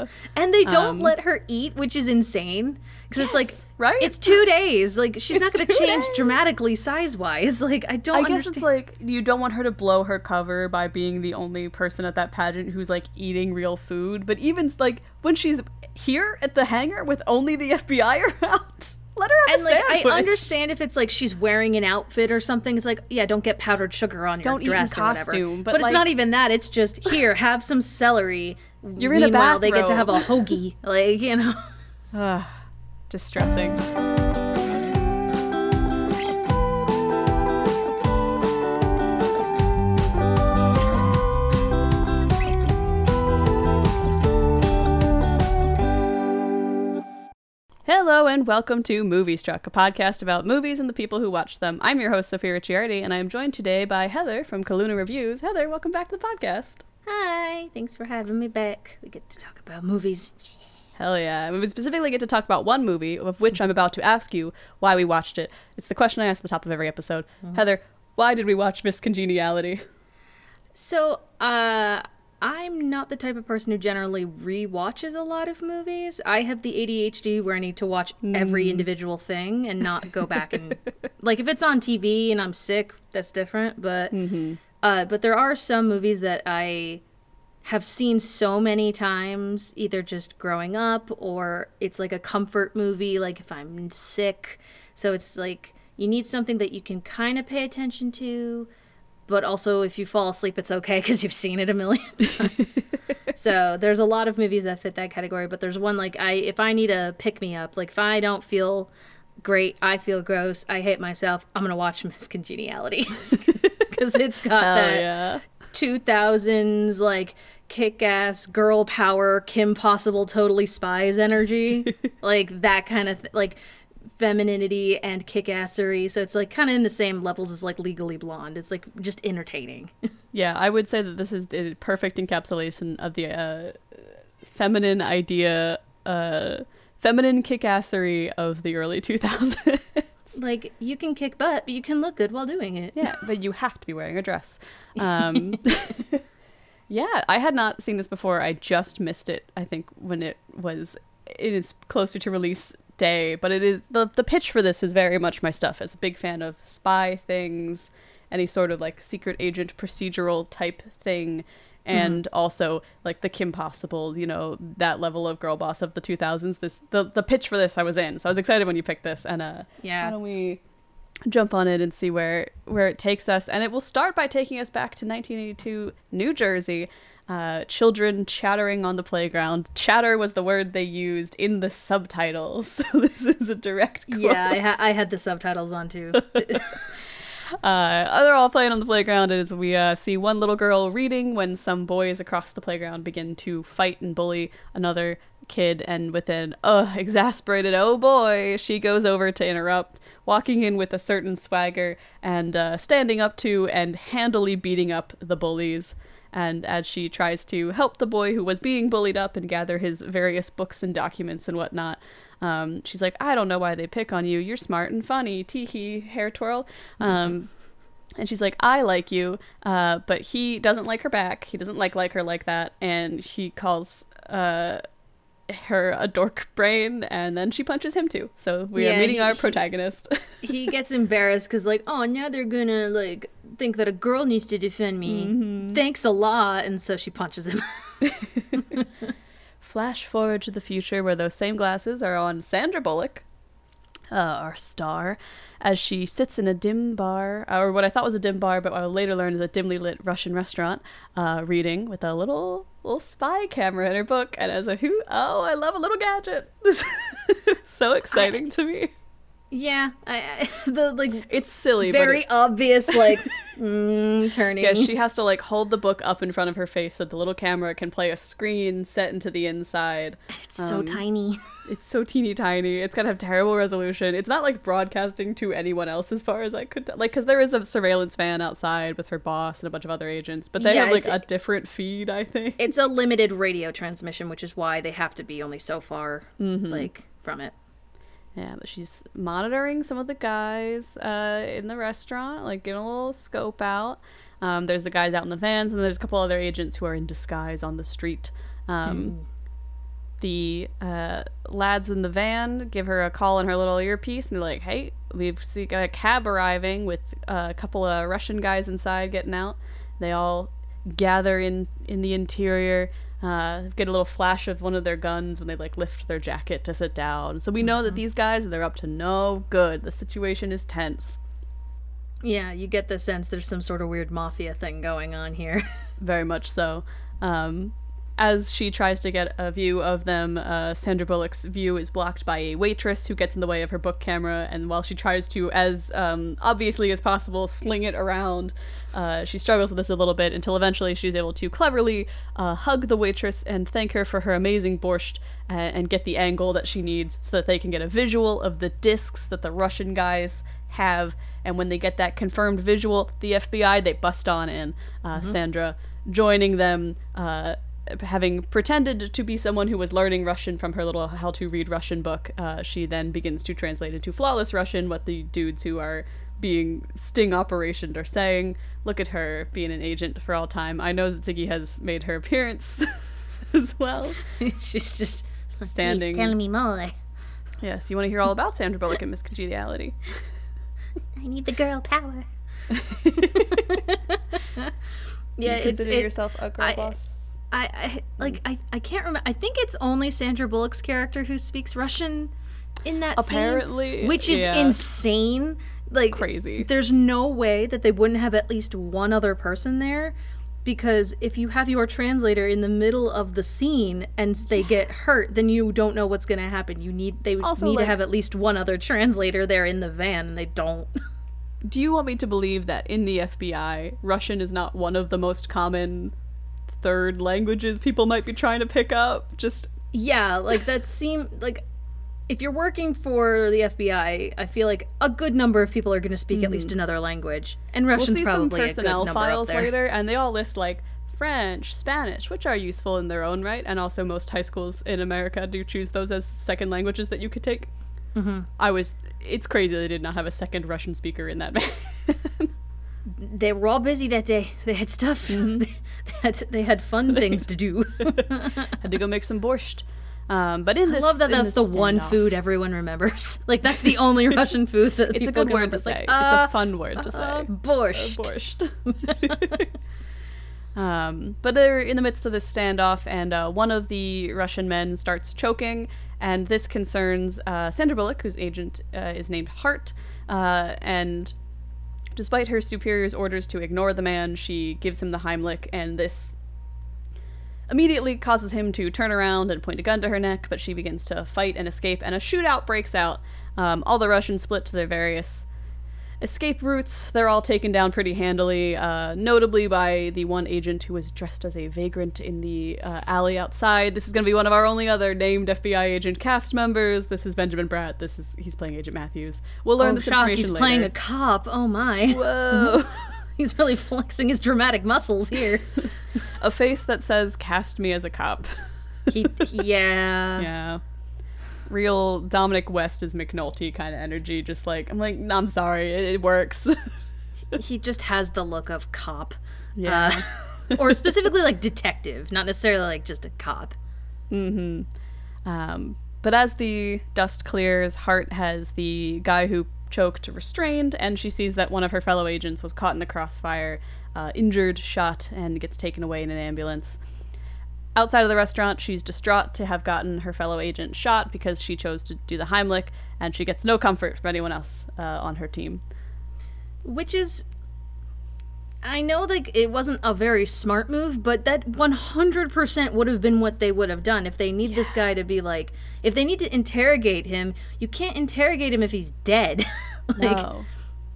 Yeah. And they don't Um, let her eat, which is insane. Because it's like, right? It's two days. Like, she's not going to change days. dramatically size wise. Like, I don't I guess understand. it's like you don't want her to blow her cover by being the only person at that pageant who's like eating real food. But even like when she's here at the hangar with only the FBI around, let her have and a like, I understand if it's like she's wearing an outfit or something. It's like, yeah, don't get powdered sugar on Don't your dress or whatever. costume, but, But, it's not even that. It's just here, have some celery. You're in a Meanwhile, they get to have a bathrobe. hoagie. Like, you know. Ugh, distressing. Hello and welcome to Moviestruck, a podcast about movies and the people who watch them. I'm your host, Sophia Ricciardi, and I am joined today by Heather from Calluna Reviews. Heather, welcome back to the podcast. Hi, thanks for having me back. We get to talk about movies. Hell yeah. And we specifically get to talk about one movie, of which I'm about to ask you why we watched it. It's the question I ask at the top of every episode. Mm-hmm. Heather, why did we watch Miss Congeniality? So, uh, I'm not the type of person who generally re-watches a lot of movies. I have the ADHD where I need to watch every mm. individual thing and not go back and like if it's on TV and I'm sick, that's different. But mm-hmm. Uh, but there are some movies that I have seen so many times, either just growing up or it's like a comfort movie, like if I'm sick. So it's like you need something that you can kind of pay attention to, but also if you fall asleep, it's okay because you've seen it a million times. so there's a lot of movies that fit that category, but there's one like I if I need a pick me up, like if I don't feel great, I feel gross, I hate myself, I'm gonna watch Miss Congeniality because it's got Hell that yeah. 2000s like kick-ass girl power kim possible totally spies energy like that kind of th- like femininity and kick-assery so it's like kind of in the same levels as like legally blonde it's like just entertaining Yeah, I would say that this is the perfect encapsulation of the uh, feminine idea, uh, feminine kickassery of the early 2000s. like you can kick butt but you can look good while doing it yeah, but you have to be wearing a dress. Um, yeah, I had not seen this before. I just missed it. I think when it was it is closer to release day, but it is the the pitch for this is very much my stuff. As a big fan of spy things, any sort of like secret agent procedural type thing. And also like the Kim Possible, you know, that level of girl boss of the 2000s. This the the pitch for this I was in, so I was excited when you picked this. And uh, Yeah. why don't we jump on it and see where where it takes us and it will start by taking us back to 1982 new jersey uh, children chattering on the playground chatter was the word they used in the subtitles so this is a direct quote. yeah I, ha- I had the subtitles on too uh, they're all playing on the playground as we uh, see one little girl reading when some boys across the playground begin to fight and bully another kid and with an uh exasperated oh boy she goes over to interrupt walking in with a certain swagger and uh, standing up to and handily beating up the bullies. And as she tries to help the boy who was being bullied up and gather his various books and documents and whatnot um, she's like i don't know why they pick on you. You're smart and funny. Tee hee hair twirl. Um, and she's like i like you uh, but he doesn't like her back. He doesn't like like her like that. And she calls uh, her a dork brain and then she punches him too. So we Yeah, are meeting he- our protagonist. he gets embarrassed because like oh now they're gonna like think that a girl needs to defend me. Mm-hmm. thanks a lot. And so she punches him Flash forward to the future where those same glasses are on Sandra Bullock, uh, our star, as she sits in a dim bar, or what I thought was a dim bar, but I will later learn is a dimly lit Russian restaurant, uh, reading with a little little spy camera in her book. And as a who, oh, I love a little gadget. This is so exciting to me. Yeah I, I the like It's silly, but very it- obvious like mm, turning Yeah, she has to like hold the book up in front of her face so the little camera can play a screen set into the inside. it's so um, tiny It's so teeny tiny. It's gonna have terrible resolution. It's not like broadcasting to anyone else as far as I could t- like because there is a surveillance van outside with her boss and a bunch of other agents, but they Yeah, have like it's- a different feed. I think. it's a limited radio transmission which is why they have to be only so far Mm-hmm. like from it Yeah, but she's monitoring some of the guys uh, in the restaurant, like getting a little scope out. Um, there's the guys out in the vans, and there's a couple other agents who are in disguise on the street. Um, the uh, lads in the van give her a call on her little earpiece, and they're like, "Hey, we've seen a cab arriving with a couple of Russian guys inside getting out." They all gather in in the interior. Uh, get a little flash of one of their guns when they like lift their jacket to sit down. So we know that these guys they're up to no good. The situation is tense. Yeah, you get the sense there's some sort of weird mafia thing going on here. Very much so. Um, as she tries to get a view of them, uh, Sandra Bullock's view is blocked by a waitress who gets in the way of her book camera. And while she tries to, as um, obviously as possible, sling it around, uh, she struggles with this a little bit until eventually she's able to cleverly uh, hug the waitress and thank her for her amazing borscht and, and get the angle that she needs so that they can get a visual of the discs that the Russian guys have. And when they get that confirmed visual, the FBI they bust on in. Uh, Sandra joining them, uh, having pretended to be someone who was learning Russian from her little how to read Russian book. Uh, she then begins to translate into flawless Russian what the dudes who are being sting operationed are saying. Look at her being an agent for all time. I know that Ziggy has made her appearance as well. She's just Standing. Please tell me more. Yes, you want to hear all about Sandra Bullock and Miss Congeniality. I need the girl power. yeah, Do you it's consider it, yourself a girl I- boss? I, I like I, I can't remember. I think it's only Sandra Bullock's character who speaks Russian in that scene, Apparently, which is yeah. insane. Like Crazy. There's no way that they wouldn't have at least one other person there. Because if you have your translator in the middle of the scene and they get hurt, then you don't know what's going to happen. You need they Also, need like- to have at least one other translator there in the van, and they don't. Do you want me to believe that in the FBI, Russian is not one of the most common third languages people might be trying to pick up? Just Yeah, like that seem like if you're working for the FBI, I feel like a good number of people are going to speak at least another language, and Mm-hmm. we'll Russian's see some probably good personnel files later, and they all list like French, Spanish, which are useful in their own right, and also most high schools in America do choose those as second languages that you could take. Mm-hmm. I was. It's crazy they did not have a second Russian speaker in that band. They were all busy that day. They had stuff. Mm-hmm. they, had they had fun things to do. Had to go make some borscht. Um, but in this, I love that that's the this one food everyone remembers. Like that's the only Russian food that It's a good word to It's say. like, it's uh, a fun word to say. uh, borscht. borscht. um, but they're in the midst of this standoff, and uh, one of the Russian men starts choking, and this concerns uh, Sandra Bullock, whose agent uh, is named Hart, uh, and despite her superior's orders to ignore the man, she gives him the Heimlich, and this immediately causes him to turn around and point a gun to her neck, but she begins to fight and escape, and a shootout breaks out. Um, all the Russians split to their various escape routes. They're all taken down pretty handily, uh, notably by the one agent who was dressed as a vagrant in the uh, alley outside. This is going to be one of our only other named FBI agent cast members. This is Benjamin Bratt. This is he's playing Agent Matthews. We'll learn Oh, this shock! information He's later. playing a cop. Oh my! Whoa. He's really flexing his dramatic muscles here. a face that says "Cast me as a cop." He, yeah. yeah. Real Dominic West is McNulty kind of energy. Just like I'm like, "No, I'm sorry, it, it works. he just has the look of cop. Yeah. Uh, or specifically like detective, not necessarily like just a cop. Um, but as the dust clears, Hart has the guy who choked restrained, and she sees that one of her fellow agents was caught in the crossfire, uh, injured, shot, and gets taken away in an ambulance. Outside of the restaurant, she's distraught to have gotten her fellow agent shot because she chose to do the Heimlich, and she gets no comfort from anyone else uh, on her team. Which is I know like it wasn't a very smart move, but that 100% would have been what they would have done if they need this guy to be like if they need to interrogate him, you can't interrogate him if he's dead. like no.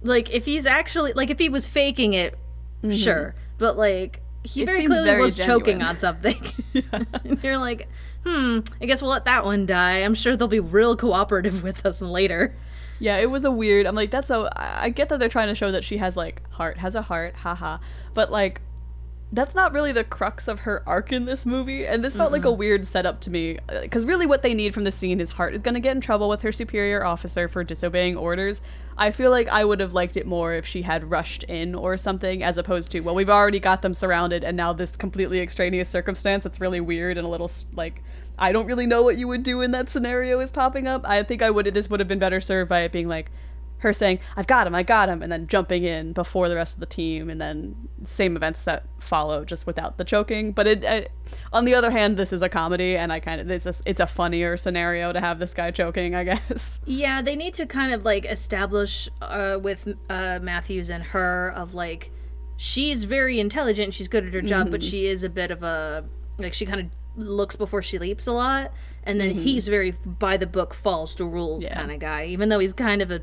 like if he's actually like if he was faking it, sure. But like he It very clearly very was choking on something. and you're like, hmm, I guess we'll let that one die. I'm sure they'll be real cooperative with us later. Yeah, it was a weird. I'm like, that's so. I get that they're trying to show that she has like heart, has a heart, haha. But like, that's not really the crux of her arc in this movie and this felt like a weird setup to me because really what they need from the scene is hart is going to get in trouble with her superior officer for disobeying orders i feel like i would have liked it more if she had rushed in or something as opposed to well we've already got them surrounded and now this completely extraneous circumstance that's really weird and a little like i don't really know what you would do in that scenario is popping up. I think i would this would have been better served by it being like her saying i've got him i got him and then jumping in before the rest of the team and then same events that follow just without the choking. But it, on the other hand this is a comedy and i kind of it's a, it's a funnier scenario to have this guy choking i guess. Yeah, they need to kind of like establish uh, with uh, Matthews and her of like she's very intelligent, she's good at her job, but she is a bit of a like she kind of looks before she leaps a lot, and then he's very by the book, follows the rules Yeah. kind of guy, even though he's kind of a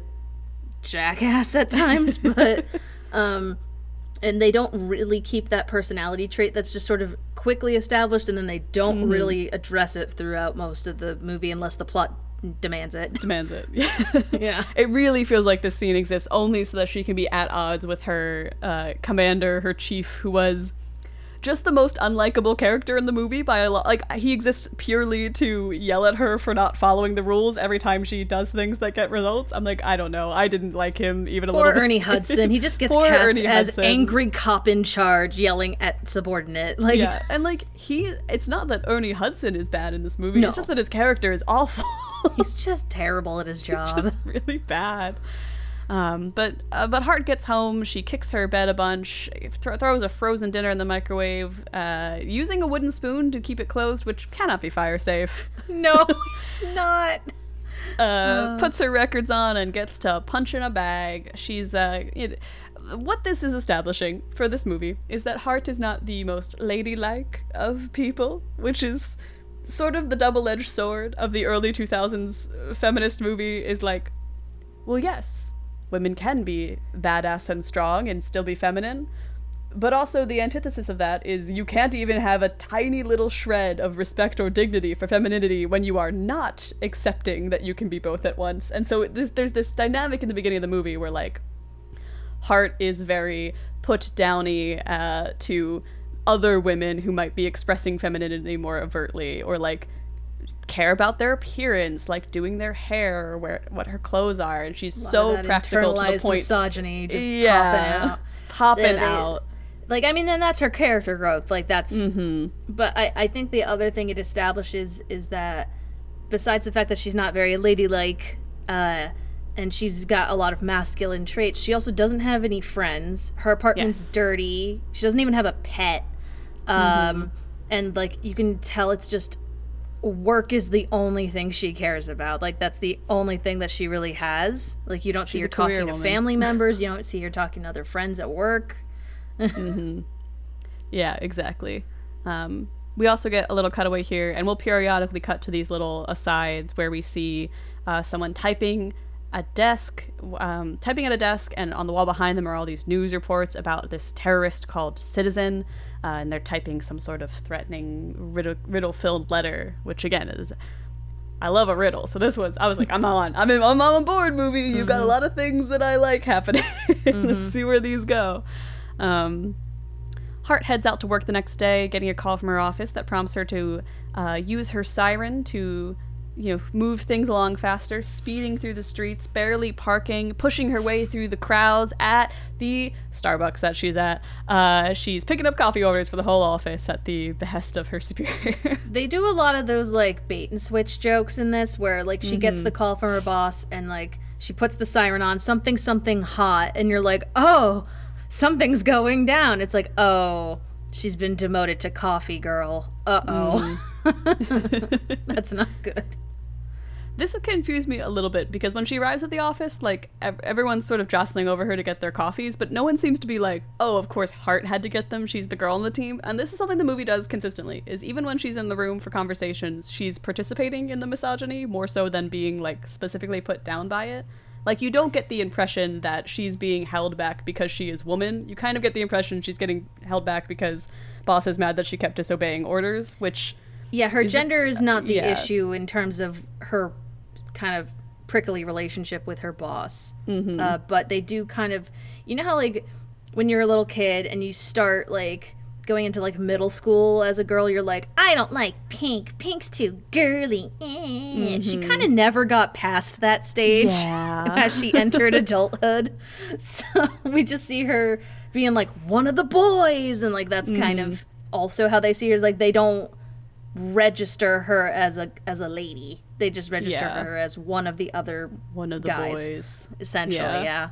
jackass at times, but um and they don't really keep that personality trait that's just sort of quickly established and then they don't really address it throughout most of the movie unless the plot demands it. demands it Yeah. it really feels like this scene exists only so that she can be at odds with her uh, commander her chief who was just the most unlikable character in the movie by a lot like he exists purely to yell at her for not following the rules every time she does things that get results i'm like i don't know i didn't like him even a Poor little bit. Ernie Hudson. He just gets Poor cast Ernie as Hudson. angry cop in charge yelling at subordinate. Like yeah and like he it's not that ernie hudson is bad in this movie No. it's just that his character is awful he's just terrible at his job. He's just really bad. Um, but uh, but Hart gets home. She kicks her bed a bunch, th- throws a frozen dinner in the microwave, uh, using a wooden spoon to keep it closed, which cannot be fire safe. no, it's not. Uh, puts her records on and gets to punch in a bag. She's uh, it, what this is establishing for this movie is that Hart is not the most ladylike of people, which is sort of the double-edged sword of the early 2000s feminist movie is like well yes women can be badass and strong and still be feminine. But also the antithesis of that is you can't even have a tiny little shred of respect or dignity for femininity when you are not accepting that you can be both at once. And so this, there's this dynamic in the beginning of the movie where like Hart is very put downy uh, to other women who might be expressing femininity more overtly or like care about their appearance, like doing their hair or where what her clothes are, and she's so practical to the point. misogyny just yeah, popping out. popping out. Like I mean, then that's her character growth. Like that's. Mm-hmm. But I, I think the other thing it establishes is that besides the fact that she's not very ladylike, uh, and she's got a lot of masculine traits, she also doesn't have any friends. Her apartment's Yes. dirty. She doesn't even have a pet. Um, and like you can tell, it's just work is the only thing she cares about. Like that's the only thing that she really has. Like you don't see She's her a career talking to family members. You don't see her talking to other friends at work. Yeah, exactly. Um, we also get a little cutaway here, and we'll periodically cut to these little asides where we see uh, someone typing a desk, um, typing at a desk, and on the wall behind them are all these news reports about this terrorist called Citizen, uh, and they're typing some sort of threatening riddle, riddle-filled letter, which again is. I love a riddle, so this was. I was like, I'm on. I'm in. I'm on board. Movie. you've got a lot of things that I like happening. Let's see where these go. Um, Hart heads out to work the next day, getting a call from her office that prompts her to uh, use her siren to, you know, move things along faster, speeding through the streets, barely parking, pushing her way through the crowds at the Starbucks that she's at. Uh, she's picking up coffee orders for the whole office at the behest of her superior. They do a lot of those like bait and switch jokes in this where like she gets the call from her boss and like she puts the siren on something something hot and you're like, "Oh, something's going down." It's like, "Oh, she's been demoted to coffee girl." Uh-oh. Hmm. That's not good. this confused me a little bit because when she arrives at the office, like ev- everyone's sort of jostling over her to get their coffees, but no one seems to be like, "Oh, of course Hart had to get them. She's the girl on the team." And this is something the movie does consistently: is even when she's in the room for conversations, she's participating in the misogyny more so than being like specifically put down by it. Like you don't get the impression that she's being held back because she is woman. You kind of get the impression she's getting held back because boss is mad that she kept disobeying orders, which Yeah, her gender is not the yeah. issue in terms of her kind of prickly relationship with her boss. Mm-hmm. Uh, but they do kind of, you know how like when you're a little kid and you start like going into like middle school as a girl, you're like, I don't like pink. Pink's too girly. Eh. She kind of never got past that stage Yeah. as she entered adulthood. So we just see her being like one of the boys, and like that's kind of also how they see her. Is like they don't register her as a as a lady. They just register Yeah. her as one of the other One of the guys. boys. essentially. Yeah. yeah.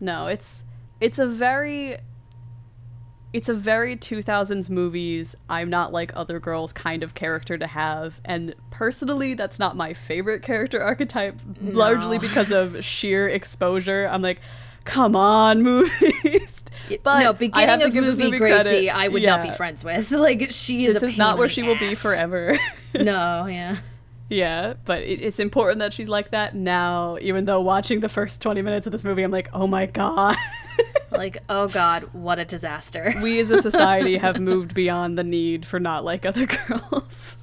No, it's it's a very it's a very 2000s movies I'm not like other girls kind of character to have and personally that's not my favorite character archetype largely because of sheer exposure. I'm like come on movies. But no, beginning of movie, movie Gracie, credit. I would not be friends with. Like she is. This a is not where she will be forever. no, yeah. Yeah, but it, it's important that she's like that now, even though watching the first 20 minutes of this movie, I'm like, oh my god. Like, oh god, what a disaster. we as a society have moved beyond the need for not like other girls.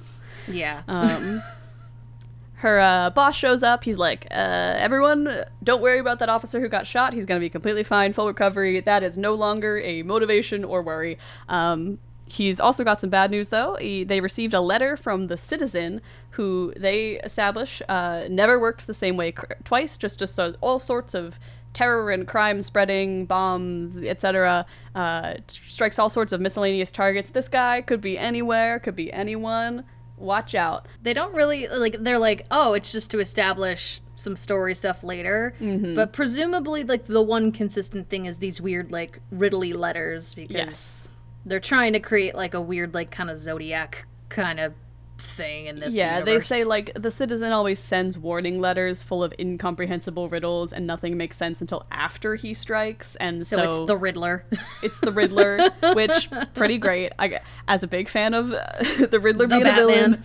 yeah. Um, her uh, boss shows up. He's like, uh, everyone, don't worry about that officer who got shot. He's going to be completely fine, full recovery. That is no longer a motivation or worry. Um, he's also got some bad news, though. He, they received a letter from the citizen who they establish uh, never works the same way cr- twice, just, just so all sorts of terror and crime spreading, bombs, etc. Uh, strikes all sorts of miscellaneous targets. This guy could be anywhere, could be anyone. Watch out. they don't really like they're like, "Oh, it's just to establish some story stuff later." Mm-hmm. But presumably like the one consistent thing is these weird like riddly letters because Yes. they're trying to create like a weird like kind of zodiac kind of thing in this Yeah, they say like the citizen always sends warning letters full of incomprehensible riddles and nothing makes sense until after he strikes and so, so, it's the Riddler. it's the Riddler, which pretty great. I as a big fan of uh, the Riddler The being a villain, Batman.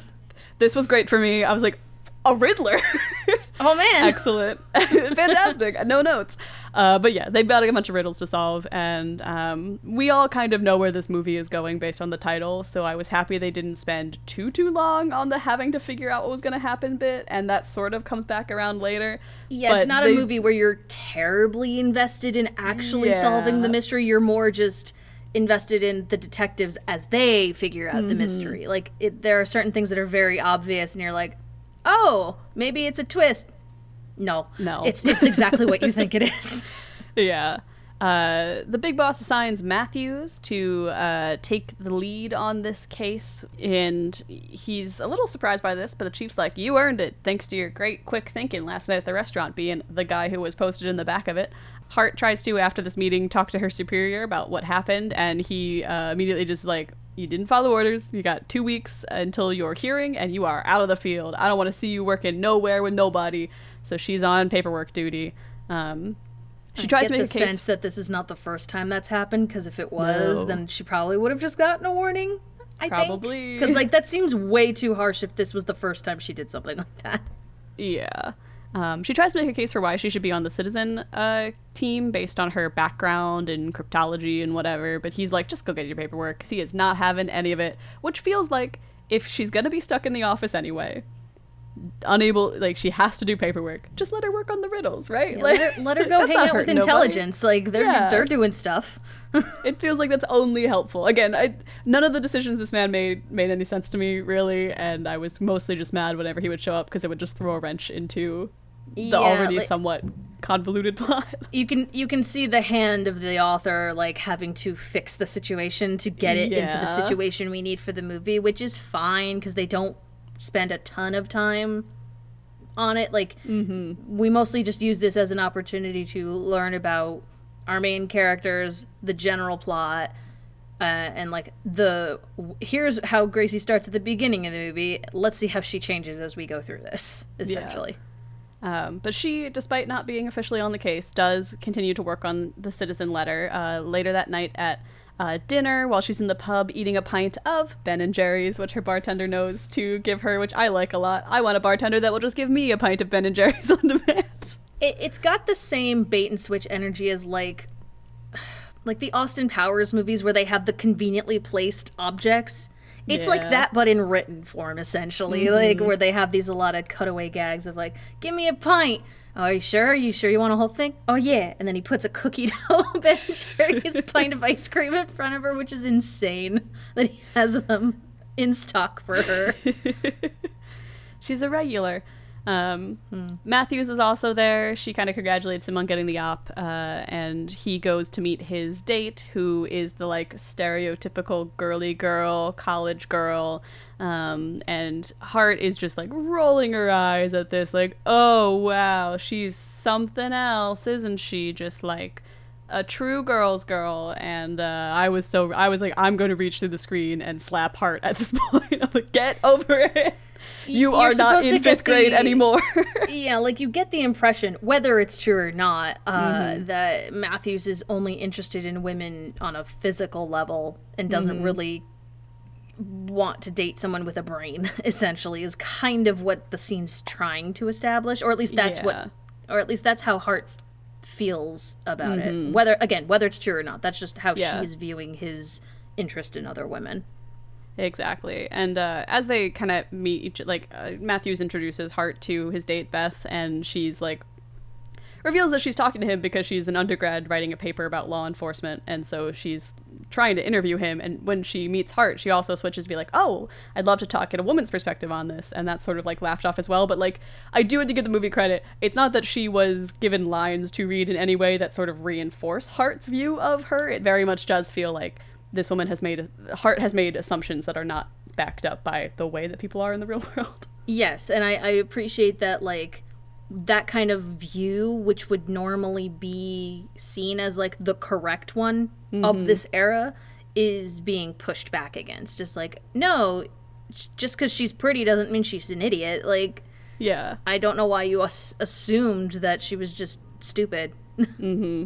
this was great for me. I was like, a Riddler. oh man. Excellent. Fantastic. No notes. Uh, but yeah, they've got a bunch of riddles to solve, and um, we all kind of know where this movie is going based on the title, so I was happy they didn't spend too, too long on the having to figure out what was going to happen bit, and that sort of comes back around later. Yeah, But it's not they- a movie where you're terribly invested in actually solving the mystery. You're more just invested in the detectives as they figure out Mm-hmm. the mystery. Like, it, there are certain things that are very obvious, and you're like, oh, maybe it's a twist. No, No. it's it's exactly what you think it is. Yeah. Uh, the big boss assigns Matthews to uh, take the lead on this case, and he's a little surprised by this, but the chief's like, You earned it, thanks to your great quick thinking last night at the restaurant, being the guy who was posted in the back of it. Hart tries to, after this meeting, talk to her superior about what happened, and he uh, immediately just like, You didn't follow orders. You got two weeks until your hearing, and you are out of the field. I don't want to see you working nowhere with nobody. So she's on paperwork duty. Um, she tries Get to make the a case. sense that this is not the first time that's happened, because if it was, No. then she probably would have just gotten a warning. I Probably. Because, like, that seems way too harsh if this was the first time she did something like that. Yeah. Um, she tries to make a case for why she should be on the citizen uh, team based on her background in cryptology and whatever, but he's like, just go get your paperwork. 'cause He is not having any of it, which feels like if she's gonna be stuck in the office anyway, unable, like she has to do paperwork, just let her work on the riddles, right? like, let her, let her go hang out with nobody. intelligence. Like they're Yeah. they're doing stuff. it feels like that's only helpful. Again, I, none of the decisions this man made made any sense to me really, and I was mostly just mad whenever he would show up because it would just throw a wrench into the Yeah, already like- somewhat convoluted plot. you can you can see the hand of the author like having to fix the situation to get it into the situation we need for the movie, which is fine because they don't spend a ton of time on it. Like we mostly just use this as an opportunity to learn about our main characters, the general plot, uh, and like the here's how Gracie starts at the beginning of the movie. Let's see how she changes as we go through this. Essentially, Um, but she, despite not being officially on the case, does continue to work on the citizen letter. Uh, later that night at uh, dinner, while she's in the pub eating a pint of Ben and Jerry's, which her bartender knows to give her, which I like a lot. I want a bartender that will just give me a pint of Ben and Jerry's on demand. it, it's got the same bait and switch energy as like like the Austin Powers movies where they have the conveniently placed objects. It's like that, but in written form, essentially. Like where they have these a lot of cutaway gags of like, "Give me a pint." Oh, are you sure? you sure you want a whole thing? Oh yeah. And then he puts a cookie dough Ben Jerry's pint of ice cream in front of her, which is insane that he has them in stock for her. She's a regular. Um, Matthews is also there. She kind of congratulates him on getting the op, uh, and he goes to meet his date, who is the like stereotypical girly girl, college girl. Um, and Hart is just like rolling her eyes at this, like, oh wow, she's something else, isn't she? Just like a true girl's girl. And uh, I was so I was like, I'm going to reach through the screen and slap Hart at this point. I'm like, get over it. You You're are not in fifth grade the- anymore. yeah, like you get the impression, whether it's true or not, uh, Mm-hmm. that Matthews is only interested in women on a physical level and doesn't Mm-hmm. really want to date someone with a brain. Essentially, is kind of what the scene's trying to establish, or at least that's Yeah. what, or at least that's how Hart feels about Mm-hmm. it. Whether again, whether it's true or not, that's just how Yeah. she's viewing his interest in other women. Exactly. And uh, as they kind of meet each, like uh, Matthews introduces Hart to his date Beth, and she's like reveals that she's talking to him because she's an undergrad writing a paper about law enforcement, and so she's trying to interview him. And when she meets Hart, she also switches to be like, "Oh, I'd love to talk at a woman's perspective on this," and that's sort of like laughed off as well. But like, I do have to give the movie credit. It's not that she was given lines to read in any way that sort of reinforce Hart's view of her. It very much does feel like this woman has made Hart has made assumptions that are not backed up by the way that people are in the real world. Yes, and I, I appreciate that like that kind of view, which would normally be seen as like the correct one of mm-hmm. this era, is being pushed back against. It's like, no, just because she's pretty doesn't mean she's an idiot. Like, Yeah. I don't know why you as- assumed that she was just stupid. Mm-hmm.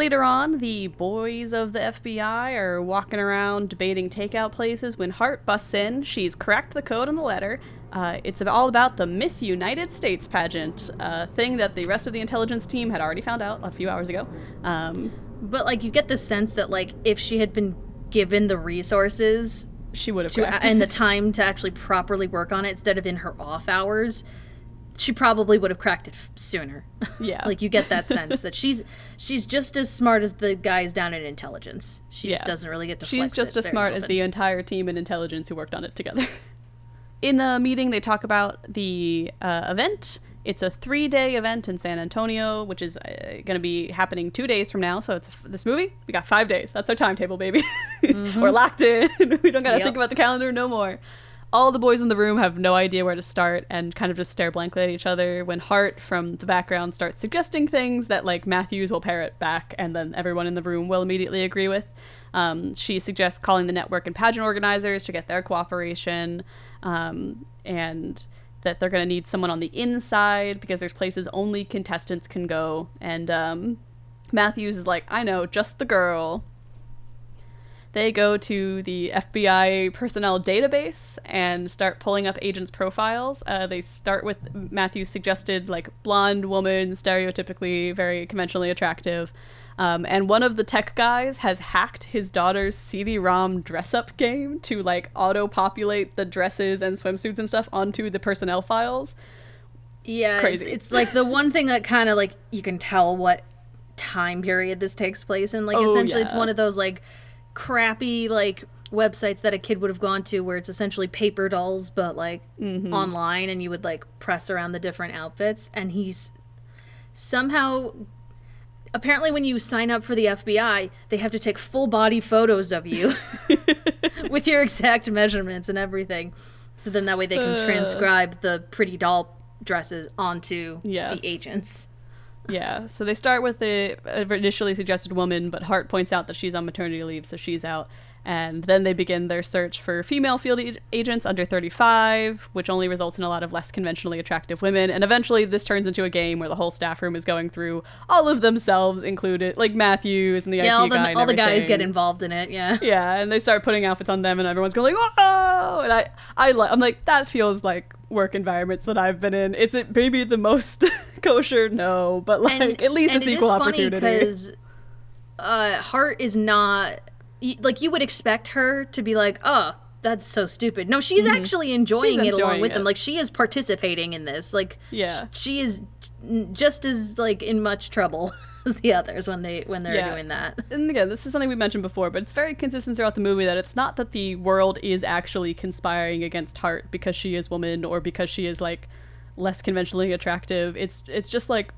Later on, the boys of the FBI are walking around debating takeout places when Hart busts in. She's cracked the code on the letter. Uh, it's all about the Miss United States pageant, a thing that the rest of the intelligence team had already found out a few hours ago. Um, But like, you get the sense that like if she had been given the resources she would have and the time to actually properly work on it instead of in her off hours she probably would have cracked it f- sooner Yeah. like you get that sense that she's she's just as smart as the guys down in intelligence she just doesn't really get to She's just as smart as the entire team in intelligence who worked on it together. In a meeting, they talk about the uh, event. It's a three-day event in San Antonio, which is uh, going to be happening two days from now. So it's this movie. We got five days. That's our timetable, baby. We're locked in. we don't got to Yep. think about the calendar no more. All the boys in the room have no idea where to start and kind of just stare blankly at each other when Hart from the background starts suggesting things that like Matthews will parrot back and then everyone in the room will immediately agree with. Um, she suggests calling the network and pageant organizers to get their cooperation um, and that they're going to need someone on the inside because there's places only contestants can go. And um, Matthews is like, I know, just the girl. They go to the FBI personnel database and start pulling up agents' profiles. Uh, they start with Matthews suggested, like, blonde woman, stereotypically very conventionally attractive. Um, and one of the tech guys has hacked his daughter's CD-ROM dress-up game to like auto-populate the dresses and swimsuits and stuff onto the personnel files. yeah it's, it's like the one thing that kind of like you can tell what time period this takes place in like Oh, essentially it's one of those like crappy like websites that a kid would have gone to where it's essentially paper dolls but like Mm-hmm. online and you would like press around the different outfits and he's somehow apparently when you sign up for the FBI they have to take full body photos of you with your exact measurements and everything so then that way they can Uh. transcribe the pretty doll dresses onto Yes. the agents Yeah, so they start with the initially suggested woman, but Hart points out that she's on maternity leave, so she's out. And then they begin their search for female field ag- agents under 35, which only results in a lot of less conventionally attractive women. And eventually, this turns into a game where the whole staff room is going through all of themselves, included, like Matthews and the yeah IT all the, guy. and all the guys get involved in it yeah Yeah, and they start putting outfits on them, and everyone's going like, "Whoa!" And I, I, li- I'm like, that feels like work environments that I've been in. Is it maybe the most kosher? No, but like at least and it's it equal funny opportunity. because uh, Hart is not like you would expect her to be like, oh, that's so stupid. No, she's actually enjoying Mm-hmm. She's it along enjoying with them. Like she is participating in this. Like Yeah. she is just as like in much trouble as the others when they when they're Yeah. doing that. and again, this is something we mentioned before, but it's very consistent throughout the movie that it's not that the world is actually conspiring against Hart because she is woman or because she is like less conventionally attractive. It's it's just like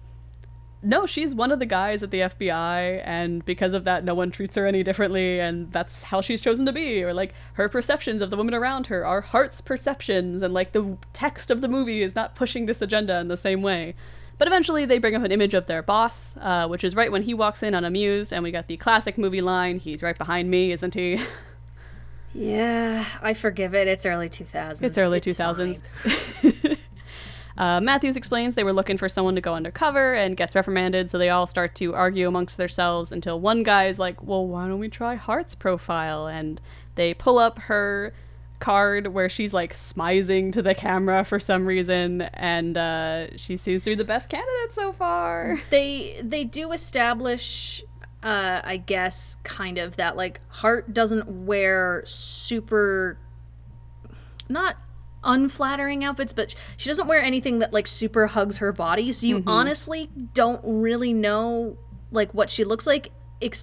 no, she's one of the guys at the FBI, and because of that, no one treats her any differently, and that's how she's chosen to be. Or like her perceptions of the women around her are Hart's perceptions, and like the text of the movie is not pushing this agenda in the same way. But eventually, they bring up an image of their boss, uh, which is right when he walks in unamused, and we got the classic movie line "He's right behind me, isn't he?" Yeah, I forgive it. It's early 2000s. It's early 2000s. Uh, Matthews explains they were looking for someone to go undercover and gets reprimanded, so they all start to argue amongst themselves until one guy is like, Well, why don't we try Hart's profile? And they pull up her card where she's like smizing to the camera for some reason, and uh, she seems to be the best candidate so far. They they do establish uh I guess kind of that like Hart doesn't wear super not unflattering outfits, but she doesn't wear anything that like super hugs her body. So you honestly don't really know like what she looks like.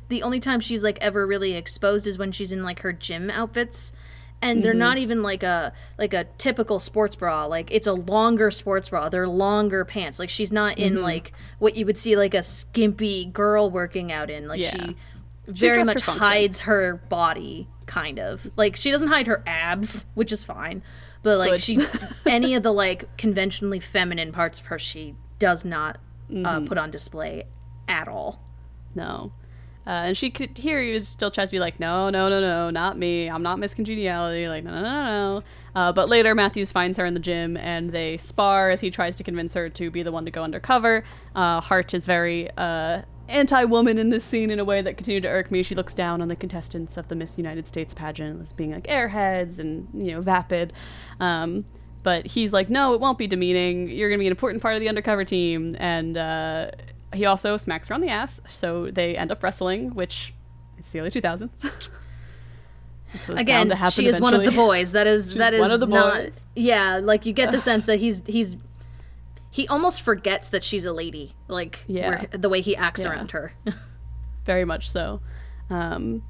The only time she's like ever really exposed is when she's in like her gym outfits. And they're not even like a like a typical sports bra. Like it's a longer sports bra. They're longer pants. Like she's not in like what you would see like a skimpy girl working out in. Like Yeah. she very much function. hides her body kind of like she doesn't hide her abs which is fine but like Good. she any of the like conventionally feminine parts of her she does not Mm-hmm. uh, put on display at all No. Uh, and she could hear you still tries to be like, no, no, no, no, not me. I'm not Miss Congeniality. Like, no, no, no, no. Uh, but later, Matthews finds her in the gym and they spar as he tries to convince her to be the one to go undercover. Uh, Hart is very uh, anti woman in this scene in a way that continued to irk me. She looks down on the contestants of the Miss United States pageant as being like airheads and, you know, vapid. Um, but he's like, no, it won't be demeaning. You're going to be an important part of the undercover team. And uh, he also smacks her on the ass. So they end up wrestling, which it's the early 2000s. This was bound again she is one of the boys that is that is one of the not boys. yeah like you get the sense that he's he's he almost forgets that she's a lady like Yeah. where, the way he acts Yeah. around her very much so. Um,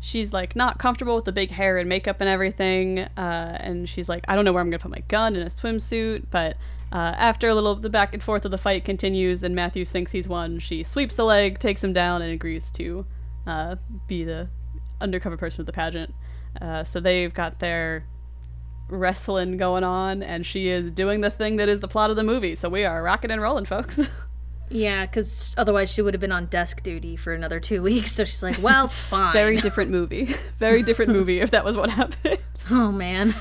she's like not comfortable with the big hair and makeup and everything, uh, and she's like, I don't know where I'm gonna put my gun in a swimsuit. But uh, after a little, the back and forth of the fight continues, and Matthews thinks he's won. She sweeps the leg, takes him down, and agrees to uh, be the undercover person of the pageant. Uh, so they've got their wrestling going on, and she is doing the thing that is the plot of the movie. So we are rocking and rolling, folks. yeah because otherwise she would have been on desk duty for another two weeks so she's like well fine Very different movie. Very different movie if that was what happened. oh man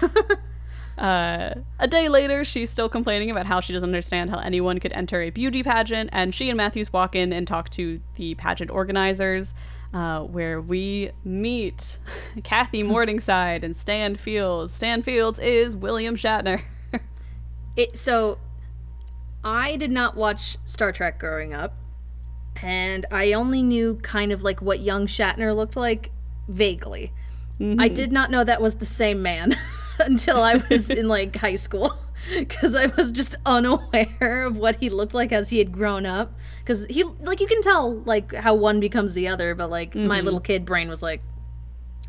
Uh, a day later, she's still complaining about how she doesn't understand how anyone could enter a beauty pageant, and she and Matthews walk in and talk to the pageant organizers, uh, where we meet Kathy Morningside and Stan Fields. Stan Fields is William Shatner. it so i did not watch star trek growing up and i only knew kind of like what young shatner looked like vaguely i did not know that was the same man until i was in like high school. Because i was just unaware of what he looked like as he had grown up. Because he like you can tell like how one becomes the other but like my mm-hmm. little kid brain was like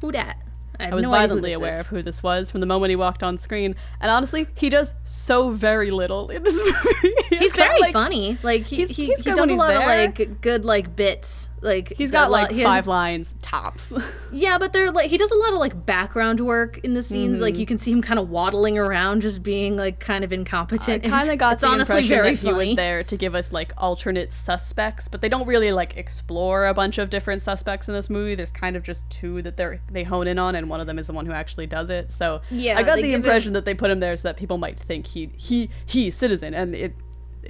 who dat I was no violently aware of who this was from the moment he walked on screen, and honestly, he does so very little in this movie. He's very like- funny. Like he he's- he, he's he does a lot of like good like bits. Like he's got like he five lines tops. Yeah, but they're like he does a lot of like background work in the scenes. Mm-hmm. Like you can see him kind of waddling around, just being like kind of incompetent. I kind of got it's the honestly impression very that he was there to give us like alternate suspects, but they don't really like explore a bunch of different suspects in this movie. There's kind of just two that they they hone in on, and one of them is the one who actually does it. So Yeah, I got the impression that they put him there so that people might think he he he citizen, and it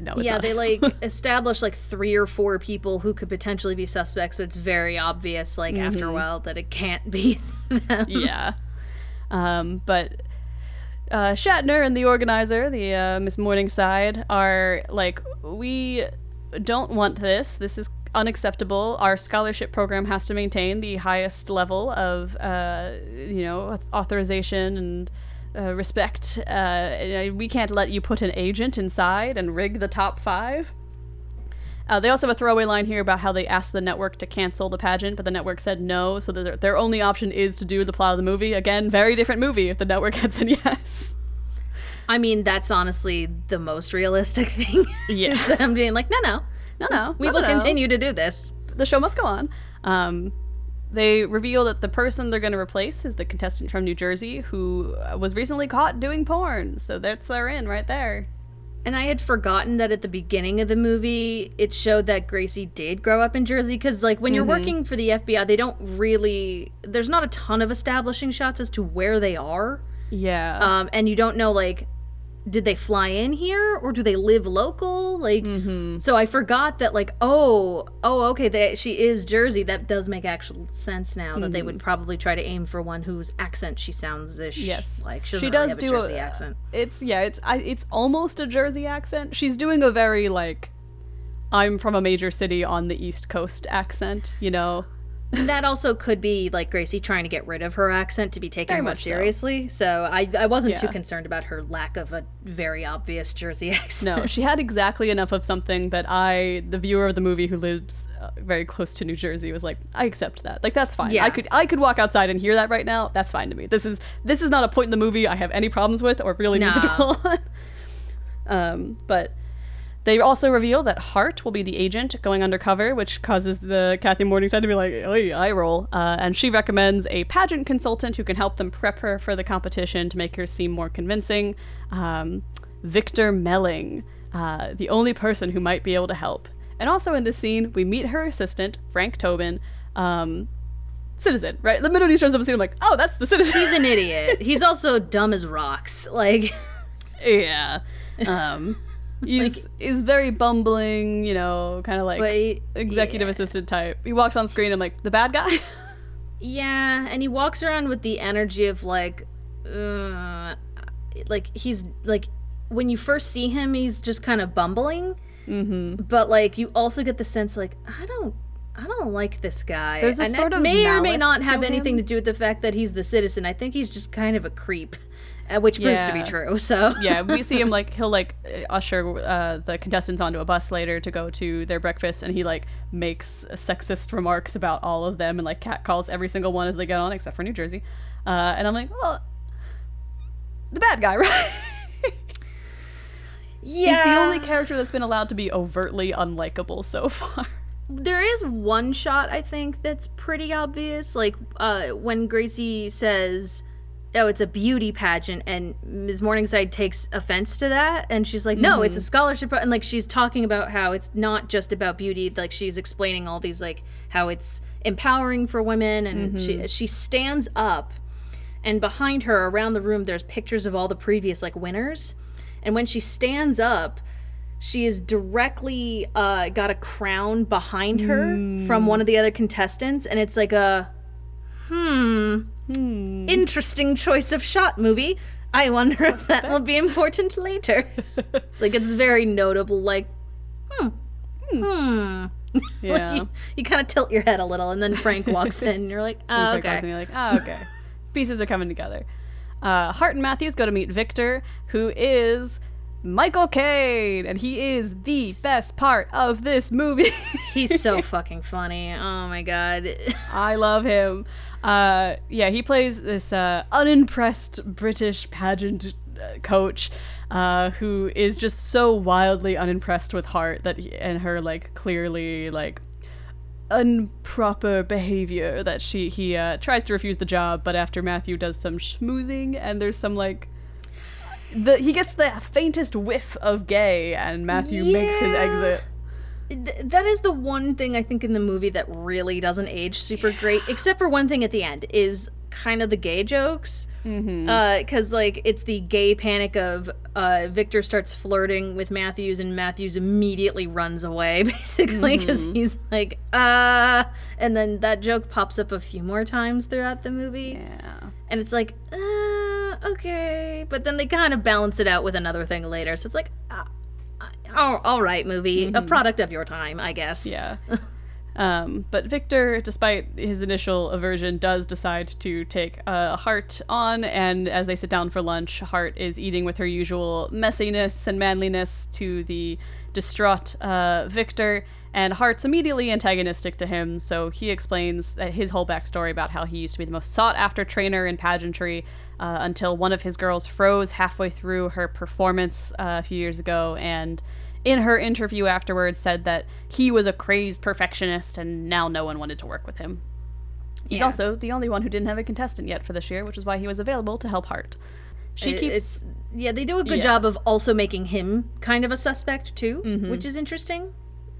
no, it's yeah, not. they like establish like three or four people who could potentially be suspects, so it's very obvious like after Mm-hmm. a while that it can't be them. yeah. Um, but uh, Shatner and the organizer, the uh, Miss Morningside, are like, we don't want this. This is unacceptable. Our scholarship program has to maintain the highest level of, uh, you know, authorization and uh, respect. Uh, we can't let you put an agent inside and rig the top five. Uh, they also have a throwaway line here about how they asked the network to cancel the pageant, but the network said no, so their, their only option is to do the plot of the movie. Again, very different movie if the network had said yes. I mean, that's honestly the most realistic thing. Yeah. is them being like, no, no, No, no. we no, will no, continue to do this. the show must go on. Um, they reveal that the person they're going to replace is the contestant from New Jersey who uh, was recently caught doing porn. So that's their in right there. And I had forgotten that at the beginning of the movie, it showed that Gracie did grow up in Jersey. Because, like, when you're working for the FBI, they don't really. There's not a ton of establishing shots as to where they are. Yeah. Um, and you don't know, like, did they fly in here or do they live local? Like, mm-hmm. so I forgot that, like, oh, oh, okay, they, she is Jersey. That does make actual sense now that they would mm-hmm. probably try to aim for one whose accent she sounds ish. Yes. Like, she, she does really have do a Jersey a, accent. It's yeah, it's I, it's almost a Jersey accent. She's doing a very like I'm from a major city on the East Coast accent, you know. That also could be like Gracie trying to get rid of her accent to be taken Very more much so. seriously. So, I, I wasn't too concerned about her lack of a very obvious Jersey accent. No, she had exactly enough of something that I, the viewer of the movie who lives uh, very close to New Jersey, was like, I accept that. Like that's fine. Yeah. I could I could walk outside and hear that right now. That's fine to me. This is this is not a point in the movie I have any problems with or really need to No. dwell on. Um, but they also reveal that Hart will be the agent going undercover, which causes the Kathy Morningside to be like, "Oi, I roll." Uh, and she recommends a pageant consultant who can help them prep her for the competition to make her seem more convincing. Um, Victor Melling, uh, the only person who might be able to help. And also in this scene, we meet her assistant, Frank Tobin. Um, citizen, right? The minute he shows up the scene, I'm like, oh, that's the citizen. He's an idiot. He's also dumb as rocks. Like, Yeah. Um, he's he's very bumbling, you know, kind of like he- executive yeah. assistant type. He walks on screen. I'm like the bad guy. Yeah, and he walks around with the energy of like, uh, like he's like when you first see him, he's just kind of bumbling. Mm-hmm. But like you also get the sense like I don't. I don't like this guy. There's a and sort it of may or may not to have anything him. to do with the fact that he's the citizen. I think he's just kind of a creep, which proves to be true. So yeah, we see him like he'll like uh, usher uh, the contestants onto a bus later to go to their breakfast, and he like makes sexist remarks about all of them and like catcalls every single one as they get on, except for New Jersey. Uh, and I'm like, well, the bad guy, right? yeah, He's the only character that's been allowed to be overtly unlikable so far. there is one shot I think that's pretty obvious. Like uh, when Gracie says, "Oh, it's a beauty pageant," and Ms. Morningside takes offense to that, and she's like, "No, it's a mm-hmm. scholarship," and like she's talking about how it's not just about beauty. Like she's explaining all these like how it's empowering for women, and she mm-hmm. she stands up, and behind her around the room there's pictures of all the previous like winners, and when she stands up she is directly uh, got a crown behind her from one mm. of the other contestants, and it's like a hmm, interesting choice of shot movie. I wonder if that will be important later. like it's very notable. Like hmm, hmm. Yeah. you, you kind of tilt your head a little, and then Frank walks in, and you're like, oh, Frank walks in, okay. you're like, oh, okay. Pieces are coming together. Uh, Hart and Matthews go to meet Victor, who is Michael Caine, and he is the best part of this movie. He's so fucking funny. Oh my god. I love him. Uh, yeah, he plays this uh, unimpressed British pageant uh, coach uh, who is just so wildly unimpressed with Hart that he, and her like clearly like improper behavior that she he uh, tries to refuse the job, but after Matthew does some schmoozing and there's some like the he gets the faintest whiff of gay and Matthew makes his exit. Th- that is the one thing I think in the movie that really doesn't age super great, except for one thing at the end is kind of the gay jokes. Because like it's the gay panic of uh, Victor starts flirting with Matthews and Matthews immediately runs away, basically because he's like, uh, and then that joke pops up a few more times throughout the movie, Yeah. and it's like, uh, okay, but then they kind of balance it out with another thing later, so it's like. Uh, all, all right, movie, a product of your time, I guess. Yeah. Um, but Victor, despite his initial aversion, does decide to take uh, Hart on, and as they sit down for lunch, Hart is eating with her usual messiness and manliness to the distraught uh, Victor, and Hart's immediately antagonistic to him, so he explains that his whole backstory about how he used to be the most sought after trainer in pageantry uh, until one of his girls froze halfway through her performance uh, a few years ago, and in her interview afterwards said that he was a crazed perfectionist and now no one wanted to work with him. He's Yeah. also the only one who didn't have a contestant yet for this year, which is why he was available to help Hart. She keeps it's yeah they do a good Yeah. job of also making him kind of a suspect too Mm-hmm. which is interesting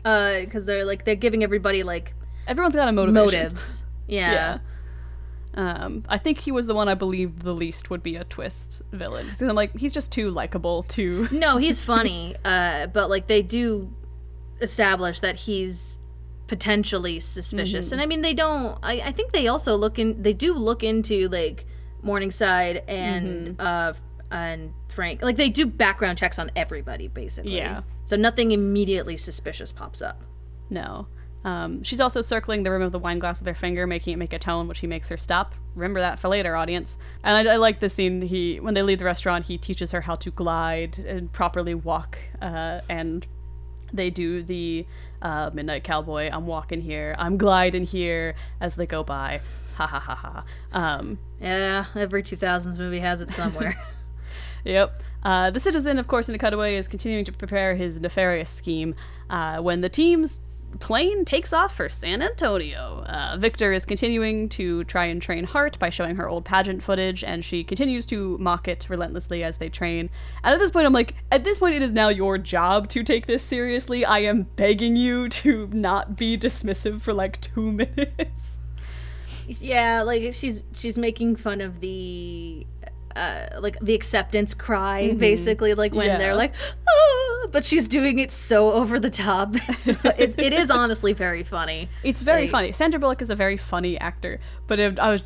because they're like they're giving everybody like everyone's got a motivation. motives yeah. Yeah. Um, I think he was the one I believed the least would be a twist villain. Because I'm like, he's just too likable to. no he's funny uh but like they do establish that he's potentially suspicious Mm-hmm. and i mean they don't I, I think they also look in they do look into like morningside and Mm-hmm. uh and frank like they do background checks on everybody basically Yeah. so nothing immediately suspicious pops up No. Um, she's also circling the rim of the wine glass with her finger, making it make a tone, which he makes her stop. Remember that for later, audience. And I, I like the scene. He, when they leave the restaurant, he teaches her how to glide and properly walk. Uh, and they do the uh, Midnight Cowboy. I'm walking here. I'm gliding here as they go by. Ha ha ha ha. Um, yeah every 2000s movie has it somewhere Yep. Uh, the citizen, of course, in a cutaway, is continuing to prepare his nefarious scheme uh, when the team's plane takes off for San Antonio. Uh, Victor is continuing to try and train Hart by showing her old pageant footage, and she continues to mock it relentlessly as they train. And at this point, I'm like, at this point, it is now your job to take this seriously. I am begging you to not be dismissive for like two minutes. Yeah, like she's she's making fun of the uh like the acceptance cry basically like when Yeah. they're like ah, but she's doing it so over the top. It's, it's it is honestly very funny. It's very Like- funny. Sandra Bullock is a very funny actor, but if I was,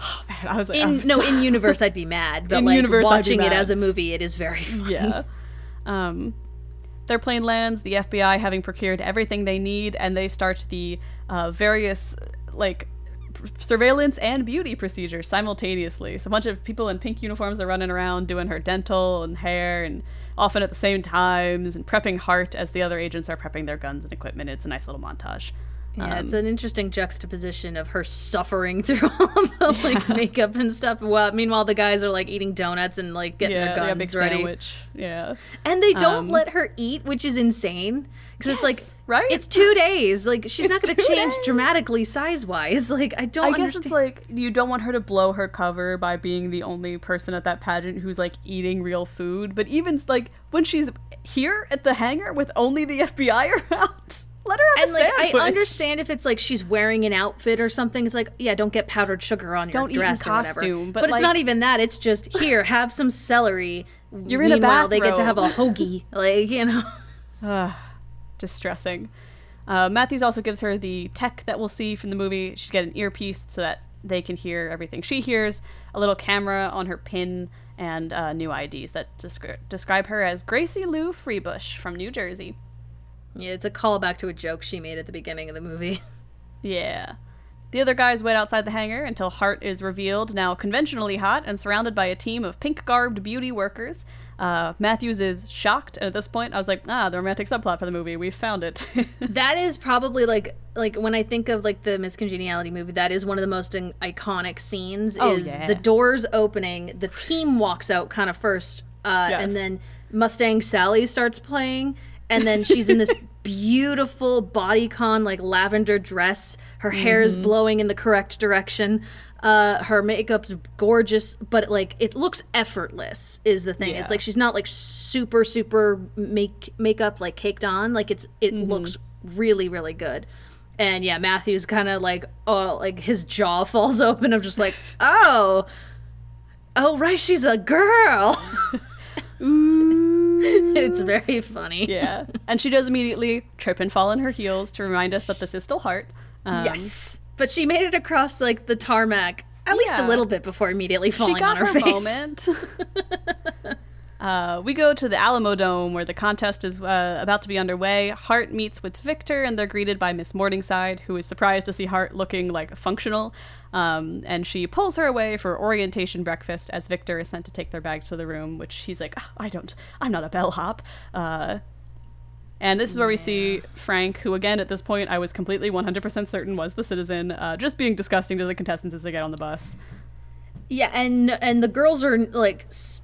oh man, I was like, In no, in universe I'd be mad, but In like universe, watching it as a movie it is very funny. yeah. Um, their plane lands, the FBI having procured everything they need, and they start the uh, various, like, surveillance and beauty procedures simultaneously. So a bunch of people in pink uniforms are running around doing her dental and hair, and often at the same times, and prepping Hart as the other agents are prepping their guns and equipment. It's a nice little montage. Yeah, it's an interesting juxtaposition of her suffering through all the like makeup and stuff. While meanwhile the guys are like eating donuts and like getting Yeah, their they got a guns big ready. sandwich. Yeah. And they don't Um, let her eat, which is insane. Because it's like, right? It's two days. Like, she's not going to change days. dramatically size wise. Like, I don't I guess understand. it's like you don't want her to blow her cover by being the only person at that pageant who's like eating real food. But even like when she's here at the hangar with only the FBI around, let her have and a like, sandwich. I understand if it's like she's wearing an outfit or something. It's like, yeah, don't get powdered sugar on your Don't in dress or whatever. costume, but, But, it's not even that. It's just here, have some celery. You're in a Meanwhile, they get to have a hoagie. Like, you know. Distressing. Uh, Matthews also gives her the tech that we'll see from the movie. She's got an earpiece so that they can hear everything she hears, a little camera on her pin, and uh, new IDs that descri- describe her as Gracie Lou Freebush from New Jersey. Yeah, it's a callback to a joke she made at the beginning of the movie. Yeah. The other guys wait outside the hangar until Hart is revealed, now conventionally hot and surrounded by a team of pink garbed beauty workers. Uh, Matthews is shocked, and at this point, I was like, ah, the romantic subplot for the movie. We found it. that is probably like like when I think of like the Miss Congeniality movie, that is one of the most in- iconic scenes. Oh, is yeah. the doors opening, the team walks out kind of first, uh, Yes. and then Mustang Sally starts playing, and then she's in this beautiful bodycon like lavender dress. Her hair is mm-hmm. blowing in the correct direction. Uh, her makeup's gorgeous, but like it looks effortless. Is the thing? Yeah. It's like she's not like super super make makeup like caked on. Like it's it mm-hmm. looks really really good. And yeah, Matthew's kind of like oh like his jaw falls open. I'm just like oh oh right, she's a girl. it's very funny. yeah. And she does immediately trip and fall on her heels to remind us that this is still Hart. Um, Yes. But she made it across like the tarmac at least a little bit before immediately falling She got on her, her, face. Uh, we go to the Alamo Dome where the contest is uh, about to be underway. Hart meets with Victor and they're greeted by Miss Morningside, who is surprised to see Hart looking like functional. Um, and she pulls her away for orientation breakfast as Victor is sent to take their bags to the room, which he's like, "Ah, I don't, I'm not a bellhop. Uh, and this is where we see Frank, who again at this point I was completely 100% certain was the citizen, uh, just being disgusting to the contestants as they get on the bus. Yeah, and and the girls are like s-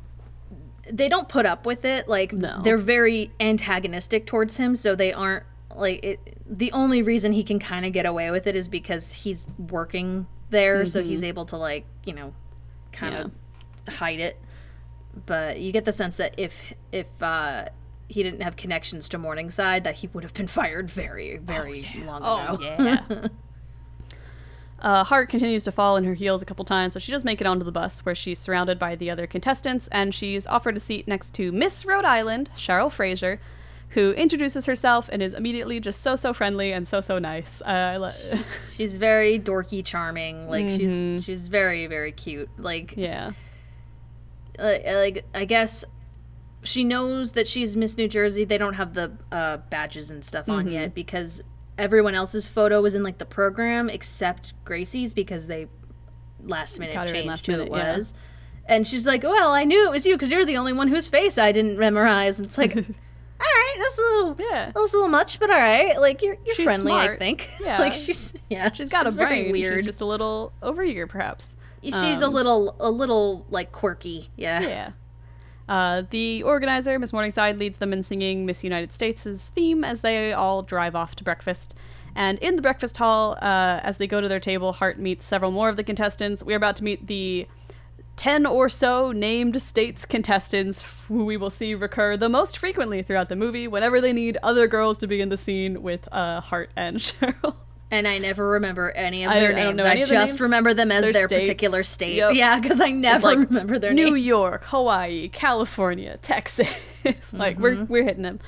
they don't put up with it. Like No. they're very antagonistic towards him, so they aren't like it, the only reason he can kind of get away with it is because he's working there, so he's able to like, you know, kind of hide it. But you get the sense that if if uh he didn't have connections to Morningside, that he would have been fired very, very long ago. yeah. Uh, Hart continues to fall in her heels a couple times, but she does make it onto the bus where she's surrounded by the other contestants and she's offered a seat next to Miss Rhode Island, Cheryl Frasier, who introduces herself and is immediately just so, so friendly and so, so nice. Uh, I lo- She's very dorky, charming. Like she's she's very, very cute. Like yeah. uh, like I guess she knows that she's Miss New Jersey. They don't have the uh, badges and stuff on yet because everyone else's photo was in like the program except Gracie's because they last minute Got changed last who minute, it yeah. was. And she's like, "Well, I knew it was you because you're the only one whose face I didn't memorize." And it's like, "All right, that's a little, Yeah. that's a little much, but all right. Like you're you're She's friendly, I think. Yeah. like she's yeah, She's got a very brain. Weird. She's just a little overeager, perhaps. She's a Um, little a little like quirky. Yeah. Yeah. Uh, the organizer, Miss Morningside, leads them in singing Miss United States' theme as they all drive off to breakfast. And in the breakfast hall, uh, as they go to their table, Hart meets several more of the contestants. We're about to meet the 10 or so named states contestants who we will see recur the most frequently throughout the movie whenever they need other girls to be in the scene with uh, Hart and Cheryl. And I never remember any of their I names. I, their just names. remember them as Their their, particular state. Yep. Yeah, because I never like remember their New names. York, Hawaii, California, Texas. like we're Mm-hmm. we're hitting them.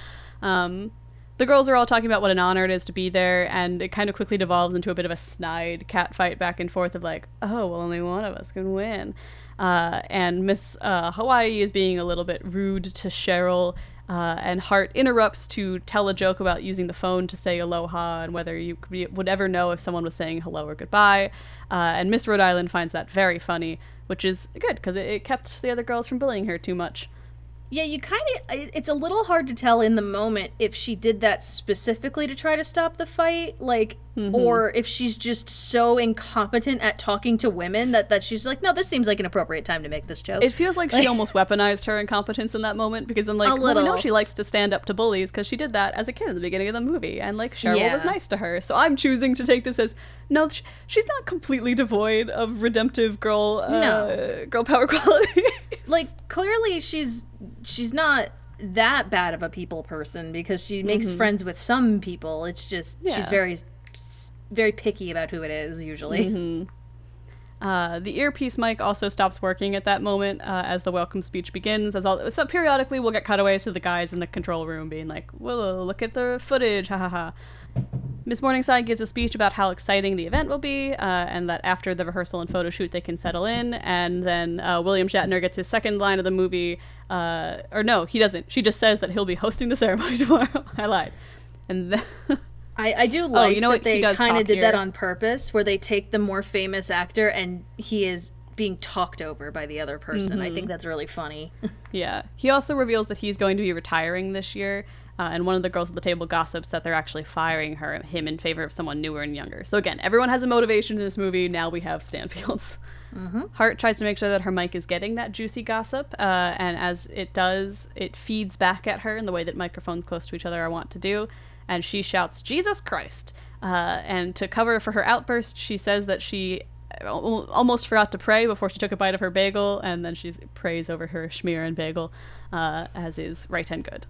Um, the girls are all talking about what an honor it is to be there, and it kind of quickly devolves into a bit of a snide cat fight back and forth of like, oh, well, only one of us can win. Uh, and Miss uh, Hawaii is being a little bit rude to Cheryl. Uh, and Hart interrupts to tell a joke about using the phone to say aloha and whether you would ever know if someone was saying hello or goodbye. Uh, and Miss Rhode Island finds that very funny, which is good because it, it kept the other girls from bullying her too much. Yeah, you kind of. It's a little hard to tell in the moment if she did that specifically to try to stop the fight, like, Mm-hmm. or if she's just so incompetent at talking to women that that she's like, no, this seems like an appropriate time to make this joke. It feels like she almost weaponized her incompetence in that moment because I'm like, A well, we know she likes to stand up to bullies because she did that as a kid at the beginning of the movie, and like Cheryl was nice to her. So I'm choosing to take this as no, sh- she's not completely devoid of redemptive girl, uh, No. girl power quality. like clearly she's she's not that bad of a people person because she makes friends with some people. It's just Mm-hmm. Yeah. she's very very picky about who it is usually. Mm-hmm. Uh, the earpiece mic also stops working at that moment uh, as the welcome speech begins. As all so periodically we'll get cutaways to the guys in the control room being like, "Well, look at the footage, ha ha ha." Miss Morningside gives a speech about how exciting the event will be, uh, and that after the rehearsal and photo shoot they can settle in. And then uh, William Shatner gets his second line of the movie, uh, or no, he doesn't. She just says that he'll be hosting the ceremony tomorrow. I lied. And then I, I do like Oh, you know that what? They kind of did that on purpose, where they take the more famous actor and he is being talked over by the other person. I Mm-hmm. think that's really funny. Yeah. He also reveals that he's going to be retiring this year, uh, and one of the girls at the table gossips that they're actually firing her him in favor of someone newer and younger. So again, everyone has a motivation in this movie. Now we have Stan Fields. Hart tries to make sure that her mic is getting that juicy gossip, uh, and as it does, it feeds back at her in the way that microphones close to each other are wont to do. And she shouts, "Jesus Christ!" Uh, and to cover for her outburst, she says that she almost forgot to pray before she took a bite of her bagel, and then she prays over her schmear and bagel, uh, as is right and good.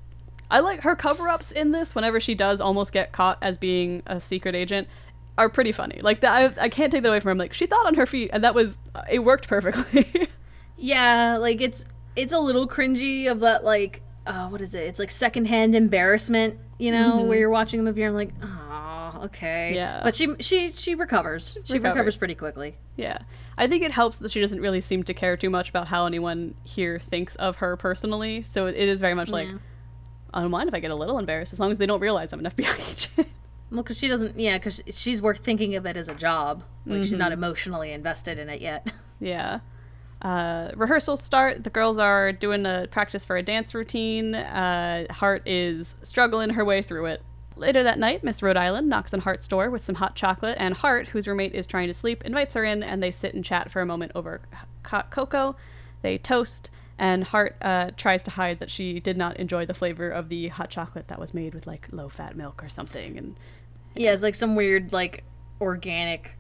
I like her cover ups in this whenever she does almost get caught as being a secret agent are pretty funny. Like that, I, I can't take that away from her. I'm like, she thought on her feet, and that was it worked perfectly. yeah, like it's it's a little cringy of that like uh, what is it? It's like secondhand embarrassment, you know, Mm-hmm. where you're watching a movie and I'm like, oh, okay. Yeah. But she she she recovers. She recovers, Recovers. pretty quickly. Yeah. I think it helps that she doesn't really seem to care too much about how anyone here thinks of her personally. So it is very much like, Yeah. I don't mind if I get a little embarrassed as long as they don't realize I'm an FBI agent. Well, because she doesn't. Yeah, because she's worth thinking of it as a job. Like she's Mm-hmm. not emotionally invested in it yet. yeah. Uh, rehearsals start. The girls are doing a practice for a dance routine. Uh, Hart is struggling her way through it. Later that night, Miss Rhode Island knocks on Hart's door with some hot chocolate, and Hart, whose roommate is trying to sleep, invites her in, and they sit and chat for a moment over hot cocoa. They toast, and Hart uh, tries to hide that she did not enjoy the flavor of the hot chocolate that was made with like low fat milk or something. And yeah, it's like some weird like organic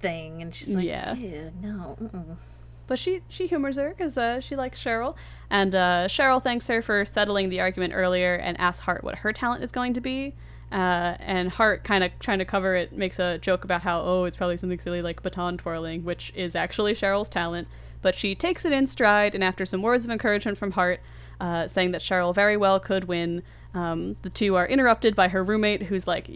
thing, and she's like, Yeah. No. Mm-mm. But she she humors her because uh, she likes Cheryl, and uh, Cheryl thanks her for settling the argument earlier and asks Hart what her talent is going to be. Uh, and Hart, kind of trying to cover it, makes a joke about how oh it's probably something silly like baton twirling, which is actually Cheryl's talent. But she takes it in stride, and after some words of encouragement from Hart, uh, saying that Cheryl very well could win, um, the two are interrupted by her roommate, who's like,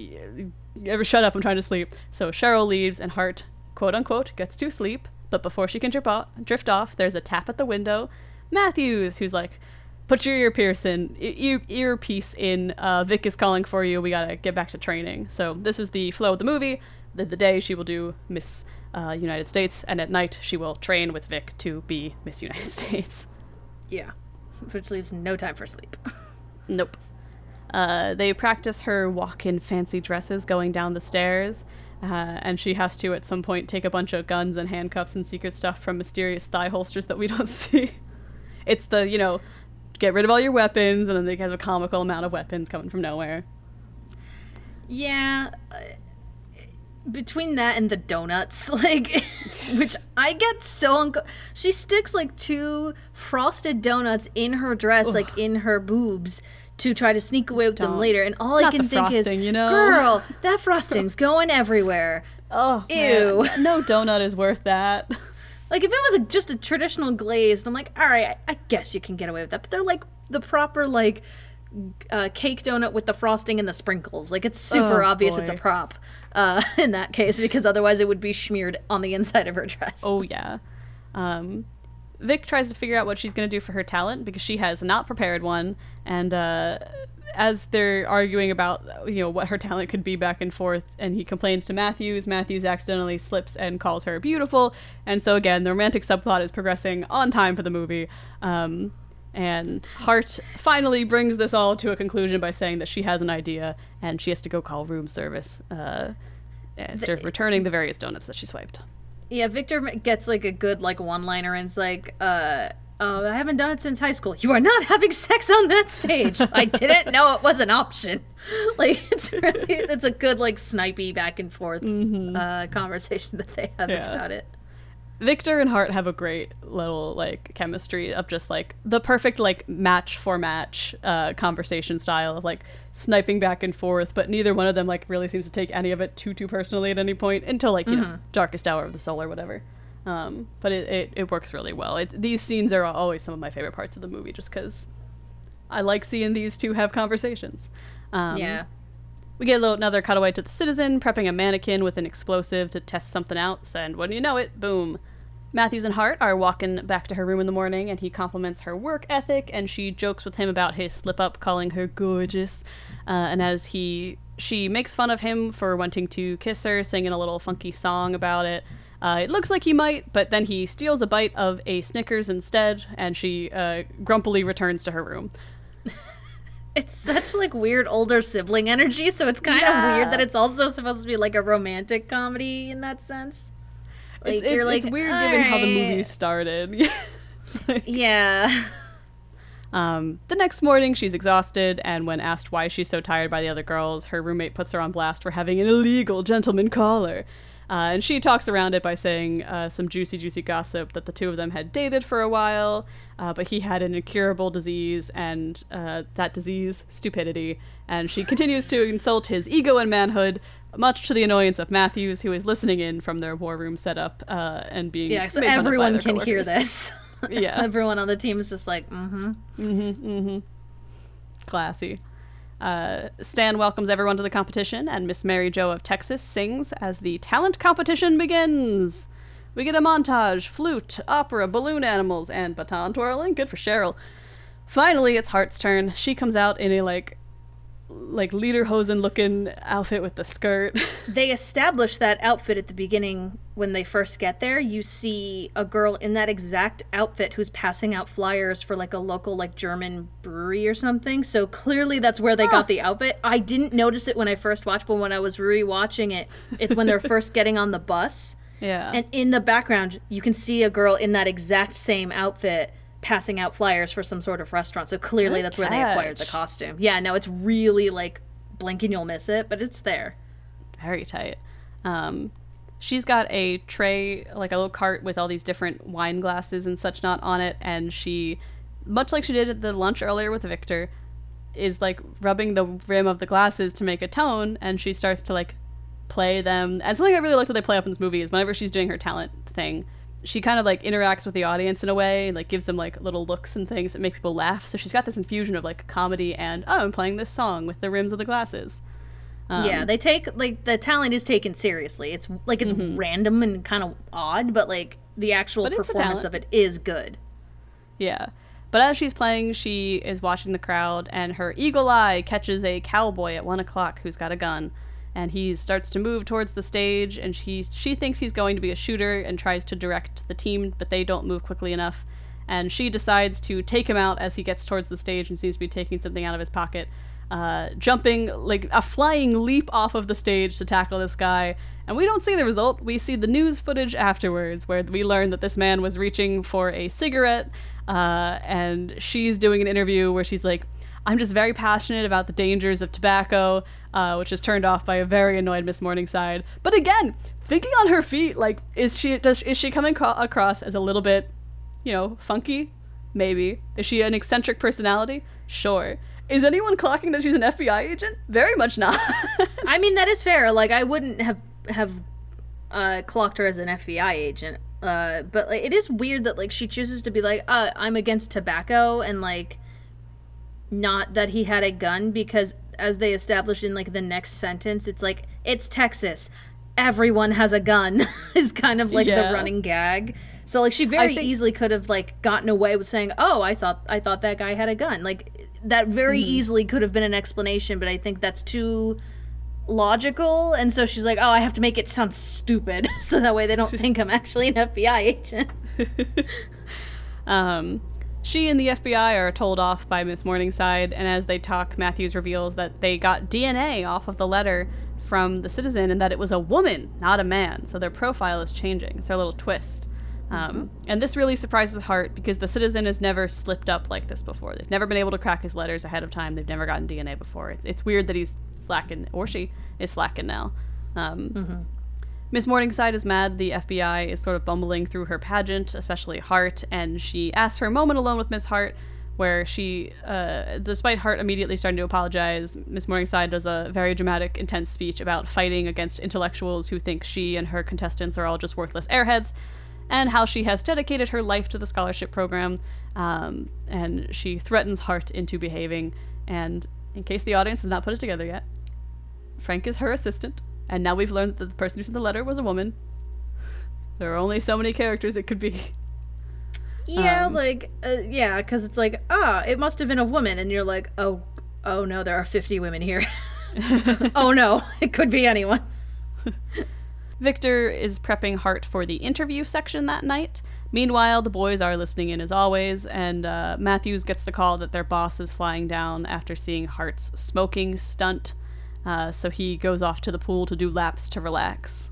"Ever shut up? I'm trying to sleep." So Cheryl leaves, and Hart, quote unquote, gets to sleep. But before she can drift off, there's a tap at the window. Matthews, who's like, "Put your earpiece in, e- ear earpiece in. Uh, Vic is calling for you. We gotta get back to training." So this is the flow of the movie. The, the day she will do Miss uh, United States, and at night she will train with Vic to be Miss United States. Yeah, which leaves no time for sleep. Nope. Uh, they practice her walk in fancy dresses going down the stairs, uh, and she has to, at some point, take a bunch of guns and handcuffs and secret stuff from mysterious thigh holsters that we don't see. It's the, you know, get rid of all your weapons, and then they have a comical amount of weapons coming from nowhere. Yeah. Between that and the donuts, like, which I get so unco- she sticks like two frosted donuts in her dress, like in her boobs, to try to sneak away with them Don't. later. And all I can think is, you know? girl, that frosting's going everywhere. Oh, Ew. man. No donut is worth that. Like if it was a, just a traditional glazed, I'm like, all right, I, I guess you can get away with that. But they're like the proper like uh, cake donut with the frosting and the sprinkles. Like it's super Oh, obvious it's a prop uh, in that case because otherwise it would be smeared on the inside of her dress. Oh yeah. Um, Vic tries to figure out what she's going to do for her talent because she has not prepared one, and uh, as they're arguing about you know what her talent could be back and forth, and he complains to Matthews. Matthews accidentally slips and calls her beautiful, and so again the romantic subplot is progressing on time for the movie. Um, and Hart finally brings this all to a conclusion by saying that she has an idea and she has to go call room service uh, after returning the various donuts that she swiped. Yeah, Victor gets like a good like one liner and it's like, uh, oh, I haven't done it since high school. You are not having sex on that stage. I didn't know it was an option. Like it's really it's a good like snipey back and forth uh, conversation that they have Yeah. about it. Victor and Hart have a great little like chemistry of just like the perfect like match for match uh, conversation style of like sniping back and forth, but neither one of them like really seems to take any of it too too personally at any point until like you know darkest hour of the soul or whatever. Um, but it, it, it works really well. It, these scenes are always some of my favorite parts of the movie just because I like seeing these two have conversations. Um, yeah. We get a little another cutaway to the citizen prepping a mannequin with an explosive to test something out, and when you know it, boom. Matthews and Hart are walking back to her room in the morning, and he compliments her work ethic, and she jokes with him about his slip up, calling her gorgeous. Uh, and as he, she makes fun of him for wanting to kiss her, singing a little funky song about it. Uh, it looks like he might, but then he steals a bite of a Snickers instead, and she uh, grumpily returns to her room. It's such like weird older sibling energy, so it's kind of weird that it's also supposed to be like a romantic comedy in that sense. Like, It's, it's, it's weird given how the movie started. Yeah. Um, the next morning, she's exhausted, and when asked why she's so tired by the other girls, her roommate puts her on blast for having an illegal gentleman caller. Uh, and she talks around it by saying uh, some juicy, juicy gossip that the two of them had dated for a while, uh, but he had an incurable disease, and uh, that disease, stupidity. And she continues to insult his ego and manhood, much to the annoyance of Matthews, who is listening in from their war room setup uh, and being Yeah, so made fun of by everyone can hear this. Yeah. everyone on the team is just like, mm hmm. Mm hmm, mm-hmm. classy. Uh, Stan welcomes everyone to the competition, and Miss Mary Jo of Texas sings as the talent competition begins. We get a montage, flute, opera, balloon animals, and baton twirling. Good for Cheryl. Finally, it's Hart's turn. She comes out in a like like lederhosen looking outfit with the skirt. They establish that outfit at the beginning when they first get there. You see a girl in that exact outfit who's passing out flyers for like a local like German brewery or something. So clearly that's where they got the outfit. I didn't notice it when I first watched, but when I was rewatching it, it's when they're first getting on the bus. yeah. And in the background, you can see a girl in that exact same outfit passing out flyers for some sort of restaurant. So clearly Good that's where they acquired the costume. Yeah, no, it's really like blink and you'll miss it, but it's there. very tight. Um, she's got a tray, like a little cart with all these different wine glasses and such not on it, and she, much like she did at the lunch earlier with Victor, is like rubbing the rim of the glasses to make a tone, and she starts to like play them. And something I really like that they play up in this movie is whenever she's doing her talent thing, she kind of like interacts with the audience in a way, like gives them like little looks and things that make people laugh. So she's got this infusion of like comedy and oh, I'm playing this song with the rims of the glasses. yeah, um, they take like the talent is taken seriously. It's like it's mm-hmm. random and kind of odd, but like the actual But it's a performance of it is good. Yeah. But as she's playing, she is watching the crowd, and her eagle eye catches a cowboy at one o'clock who's got a gun. And he starts to move towards the stage, and she, she thinks he's going to be a shooter and tries to direct the team, but they don't move quickly enough. And she decides to take him out as he gets towards the stage and seems to be taking something out of his pocket, uh, jumping like a flying leap off of the stage to tackle this guy. And we don't see the result. We see the news footage afterwards, where we learn that this man was reaching for a cigarette, uh, and she's doing an interview where she's like, "I'm just very passionate about the dangers of tobacco," uh, which is turned off by a very annoyed Miss Morningside. But again, thinking on her feet, like, is she does is she coming cro- across as a little bit, you know, funky? Maybe. Is she an eccentric personality? Sure. Is anyone clocking that she's an FBI agent? Very much not. I mean, that is fair. Like, I wouldn't have have uh, clocked her as an FBI agent. Uh, but like, it is weird that like she chooses to be like, uh, I'm against tobacco, and like, not that he had a gun because as they established in like the next sentence, it's like it's Texas. Everyone has a gun is kind of like Yeah. the running gag. So like she very think- easily could have like gotten away with saying, "Oh, I thought I thought that guy had a gun." Like that very Mm-hmm. easily could have been an explanation, but I think that's too logical and so she's like oh i have to make it sound stupid so that way they don't think i'm actually an fbi agent Um, she and the FBI are told off by Miss Morningside, and as they talk, Matthews reveals that they got DNA off of the letter from the citizen and that it was a woman, not a man. So their profile is changing. It's their little twist. Um, And this really surprises Hart because the citizen has never slipped up like this before. They've never been able to crack his letters ahead of time. They've never gotten DNA before. It's, it's weird that he's slacking, or she is slacking now. Um, Miss Morningside is mad the FBI is sort of bumbling through her pageant, especially Hart, and she asks for a moment alone with Miss Hart, where she, uh, despite Hart immediately starting to apologize, Miss Morningside does a very dramatic, intense speech about fighting against intellectuals who think she and her contestants are all just worthless airheads, and how she has dedicated her life to the scholarship program, um, and she threatens Hart into behaving. And in case the audience has not put it together yet, Frank is her assistant, and now we've learned that the person who sent the letter was a woman. There are only so many characters it could be. yeah Um, like uh, yeah because it's like ah it must have been a woman and you're like oh oh no there are 50 women here oh no it could be anyone Victor is prepping Hart for the interview section that night. Meanwhile, the boys are listening in as always, and uh, Matthews gets the call that their boss is flying down after seeing Hart's smoking stunt. Uh, so he goes off to the pool to do laps to relax.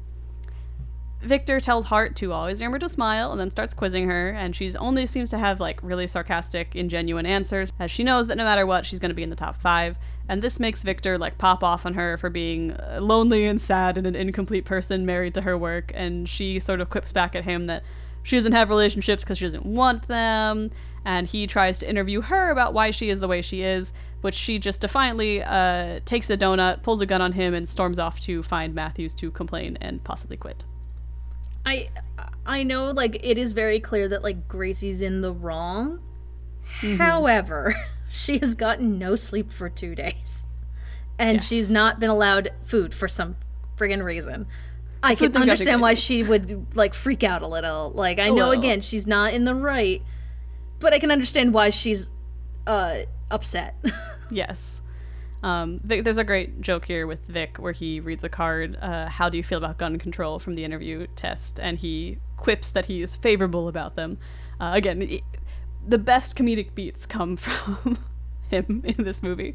Victor tells Hart to always remember to smile and then starts quizzing her, and she's only seems to have like really sarcastic, ingenuine answers, as she knows that no matter what, she's going to be in the top five. And this makes Victor like pop off on her for being uh, lonely and sad and an incomplete person married to her work, and she sort of quips back at him that she doesn't have relationships because she doesn't want them, and he tries to interview her about why she is the way she is, which she just defiantly uh, takes a donut, pulls a gun on him, and storms off to find Matthews to complain and possibly quit. i i know like it is very clear that like gracie's in the wrong however she has gotten no sleep for two days and Yes. she's not been allowed food for some friggin' reason. I can understand why she would like freak out a little. Like I know again she's not in the right, but I can understand why she's uh upset. Yes. Um, Vic, there's a great joke here with Vic where he reads a card. Uh, How do you feel about gun control from the interview test? And he quips that he is favorable about them. Uh, again, i the best comedic beats come from him in this movie.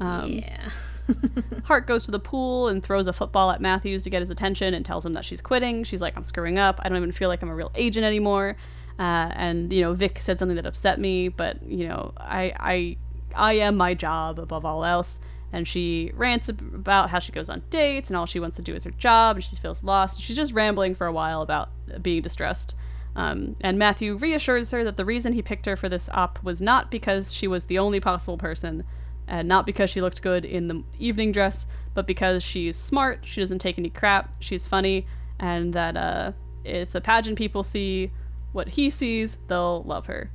Um, yeah. Hart goes to the pool and throws a football at Matthews to get his attention and tells him that she's quitting. She's like, I'm screwing up. I don't even feel like I'm a real agent anymore. Uh, and you know, Vic said something that upset me, but you know, I I I am my job above all else. And she rants about how she goes on dates and all she wants to do is her job, and she feels lost. She's just rambling for a while about being distressed. Um, and Matthew reassures her that the reason he picked her for this op was not because she was the only possible person, and not because she looked good in the evening dress, but because she's smart, she doesn't take any crap, she's funny, and that uh, if the pageant people see what he sees, they'll love her.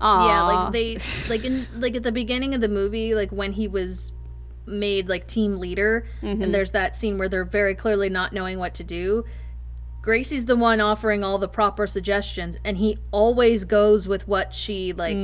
Aww. Yeah, like they like in like at the beginning of the movie, like when he was made like team leader, and there's that scene where they're very clearly not knowing what to do. Gracie's the one offering all the proper suggestions, and he always goes with what she like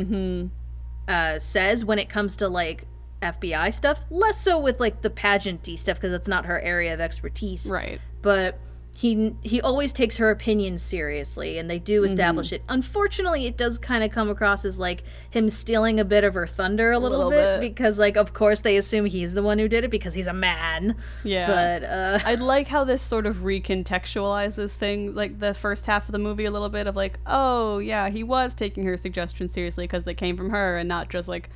uh, says when it comes to like FBI stuff. Less so with like the pageanty stuff because that's not her area of expertise right. but he he always takes her opinions seriously and they do establish Mm-hmm. it unfortunately it does kind of come across as like him stealing a bit of her thunder a little, little bit, bit. because like of course they assume he's the one who did it because he's a man Yeah. but uh I like how this sort of recontextualizes thing, like the first half of the movie, a little bit of like, oh yeah, he was taking her suggestions seriously because they came from her, and not just like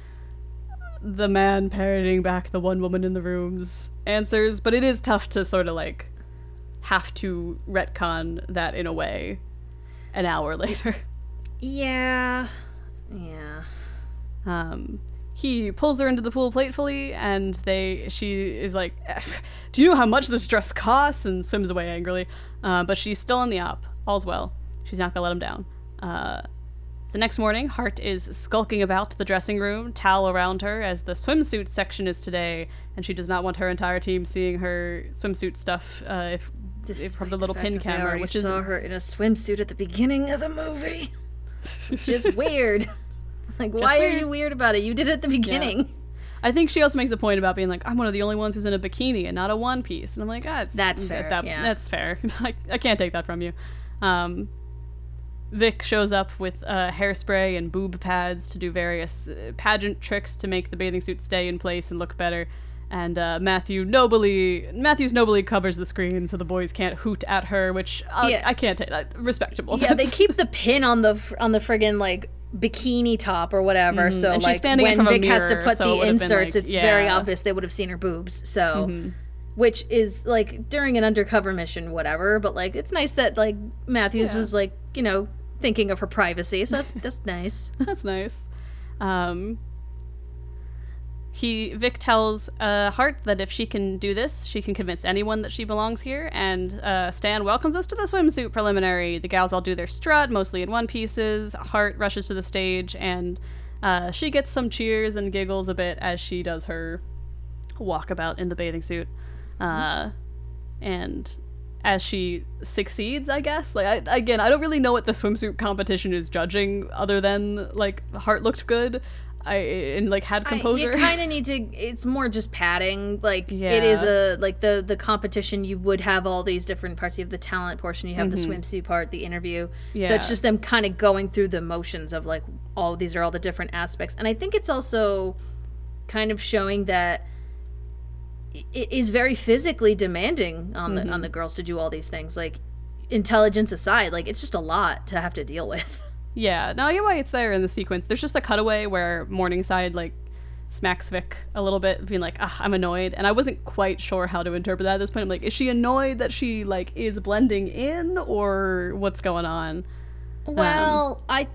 the man parroting back the one woman in the room's answers. But it is tough to sort of like have to retcon that in a way an hour later. yeah yeah Um, he pulls her into the pool platefully, and they she is like, "Do you know how much this dress costs?" and swims away angrily. Uh, but she's still in the op. All's well. She's not gonna let him down. Uh, the next morning, Hart is skulking about the dressing room, towel around her, as the swimsuit section is today, and she does not want her entire team seeing her swimsuit stuff uh, if, if from the little fact pin camera, which is saw her in a swimsuit at the beginning of the movie just weird like why are you weird about it you did it at the beginning I think she also makes a point about being like, I'm one of the only ones who's in a bikini and not a one piece. And I'm like, ah, That's fair, that- yeah. That's fair. I, I can't take that from you. Um, Vic shows up with uh, hairspray and boob pads to do various uh, pageant tricks to make the bathing suit stay in place and look better. And uh, Matthew nobly, Matthews nobly covers the screen so the boys can't hoot at her, which uh, Yeah. I can't take that. Respectable. yeah they keep the pin on the on the friggin like bikini top or whatever so Mm-hmm. And she's like standing in when front of a vic has to put so the it inserts like, it's very yeah. Mm-hmm. obvious they would have seen her boobs so which is like during an undercover mission whatever but like it's nice that like matthews Yeah. was like you know thinking of her privacy so that's that's nice That's nice. Um, he Vic tells uh, Hart that if she can do this, she can convince anyone that she belongs here. And uh, Stan welcomes us to the swimsuit preliminary. The gals all do their strut, mostly in one pieces. Hart rushes to the stage, and uh, she gets some cheers and giggles a bit as she does her walkabout in the bathing suit. Uh, and as she succeeds, I guess. Like I, again, I don't really know what the swimsuit competition is judging, other than like Hart looked good, I and like had composure. you kind of need to it's more just padding like it is a like the the competition you would have all these different parts you have the talent portion you have the swimsuit part the interview Yeah. so Mm-hmm. It's just them kind of going through the motions of like all these are all the different aspects and i think it's also kind of showing that it is very physically demanding on the Mm-hmm. on the girls to do all these things like intelligence aside like it's just a lot to have to deal with yeah, no, I get why it's there in the sequence. There's just a cutaway where Morningside like smacks Vic a little bit, being like, ah, I'm annoyed. And I wasn't quite sure how to interpret that at this point. I'm like, is she annoyed that she like is blending in or what's going on? Well, I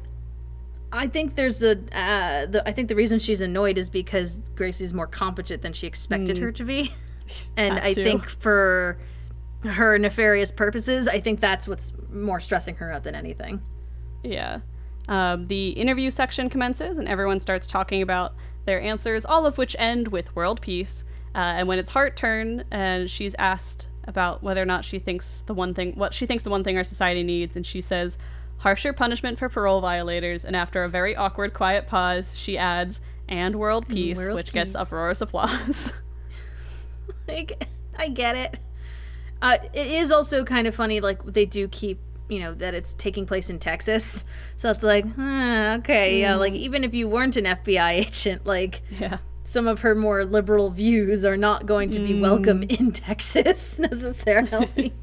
I think there's a uh, the, I think the reason she's annoyed is because Gracie's more competent than she expected her to be, and I too. think for her nefarious purposes, I think that's what's more stressing her out than anything. Yeah. Um, the interview section commences, and everyone starts talking about their answers, all of which end with world peace. Uh, and when it's Hart turn, and she's asked about whether or not she thinks the one thing, what she thinks the one thing our society needs, and she says, harsher punishment for parole violators. And after a very awkward, quiet pause, she adds, and world peace, world which gets peace. uproarious applause. Like, I get it. Uh, it is also kind of funny, like they do keep, you know, that it's taking place in Texas. So it's like, huh, okay, yeah. Like even if you weren't an FBI agent, like yeah. some of her more liberal views are not going to be welcome in Texas necessarily.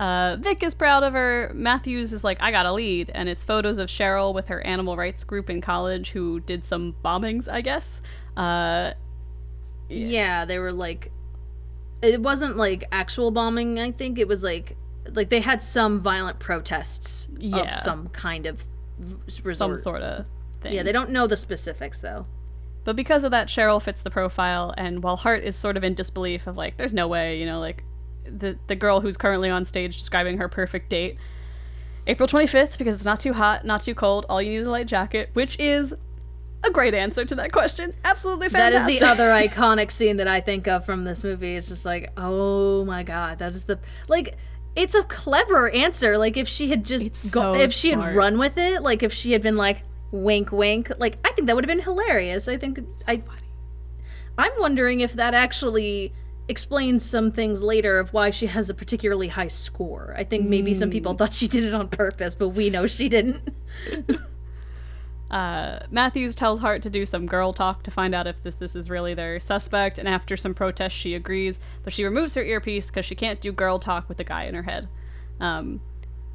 Uh, Vic is proud of her. Matthews is like, I got a lead. And it's photos of Cheryl with her animal rights group in college who did some bombings, I guess. Uh, yeah, they were like, it wasn't like actual bombing. I think it was like, like they had some violent protests Yeah. of some kind of resort. some sort of thing. Yeah, they don't know the specifics though. But because of that, Cheryl fits the profile, and while Hart is sort of in disbelief of like, there's no way, you know, like the the girl who's currently on stage describing her perfect date, April 25th, because it's not too hot, not too cold, all you need is a light jacket, which is a great answer to that question. Absolutely fantastic. is the other iconic scene that I think of from this movie. It's just like, oh my god, that is the like. It's a clever answer. Like if she had just It's go, so if she smart. had run with it, like if she had been like wink wink, like I think that would have been hilarious. I think I I'm wondering if that actually explains some things later of why she has a particularly high score. I think maybe some Hmm. people thought she did it on purpose, but we know she didn't. Uh, Matthews tells Hart to do some girl talk to find out if this, this is really their suspect, and after some protest, she agrees, but she removes her earpiece because she can't do girl talk with the guy in her head. Um,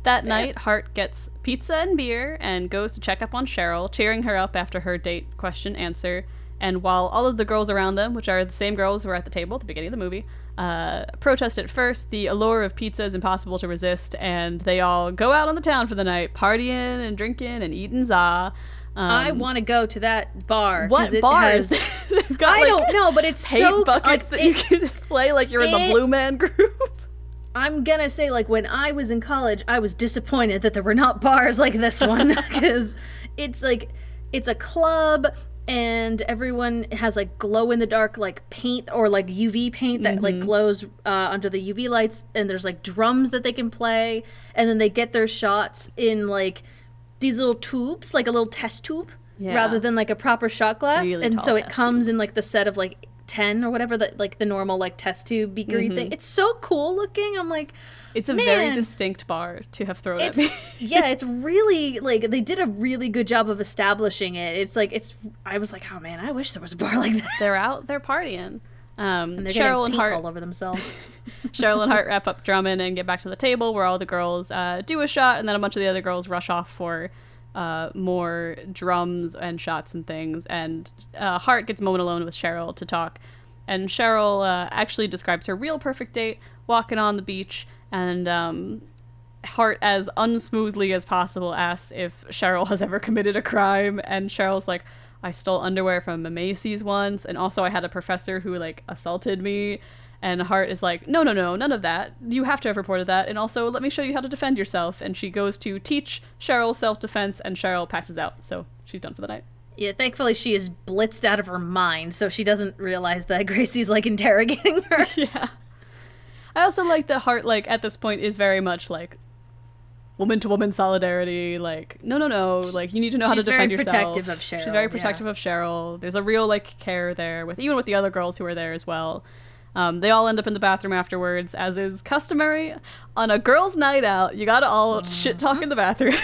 that night, Hart gets pizza and beer and goes to check up on Cheryl, cheering her up after her date question answer. And while all of the girls around them, which are the same girls who were at the table at the beginning of the movie, uh, protest at first, the allure of pizza is impossible to resist, and they all go out on the town for the night, partying and drinking and eating za. Um, I want to go to that bar. what it bars? has- They've got I like, don't know, but it's paint so buckets like, that it- you can play like you're in the Blue Man Group. I'm gonna say like when I was in college, I was disappointed that there were not bars like this one because it's like it's a club and everyone has like glow in the dark like paint or like UV paint that like glows uh, under the UV lights and there's like drums that they can play and then they get their shots in like these little tubes like a little test tube Yeah. rather than like a proper shot glass. Really and so it comes in like the set of like 10 or whatever that like the normal like test tube beakery mm-hmm. thing. It's so cool looking. I'm like It's a very distinct bar to have thrown at me. yeah it's really like they did a really good job of establishing it. It's like it's i was like oh man i wish there was a bar like that. They're out, they're partying. Um, they're Cheryl and Hart, all over themselves. Cheryl and Hart wrap up Drummond and get back to the table where all the girls uh, do a shot, and then a bunch of the other girls rush off for uh, more drums and shots and things. And uh, Hart gets a moment alone with Cheryl to talk, and Cheryl uh, actually describes her real perfect date walking on the beach, and um, Hart, as unsmoothly as possible, asks if Cheryl has ever committed a crime, and Cheryl's like, I stole underwear from a Macy's once, and also I had a professor who like assaulted me. And Hart is like, no, no, no, none of that. You have to have reported that, and also let me show you how to defend yourself. And she goes to teach Cheryl self defense, and Cheryl passes out, so she's done for the night. yeah thankfully she is blitzed out of her mind so she doesn't realize that gracie's like interrogating her yeah. I also like that Hart, like, at this point is very much like woman to woman solidarity. Like, no, no, no. Like, you need to know how to defend yourself. She's very protective of Cheryl. She's very yeah. protective of Cheryl. There's a real, like, care there with even with the other girls who are there as well. Um, they all end up in the bathroom afterwards, as is customary on a girls' night out. You gotta all shit talk in the bathroom.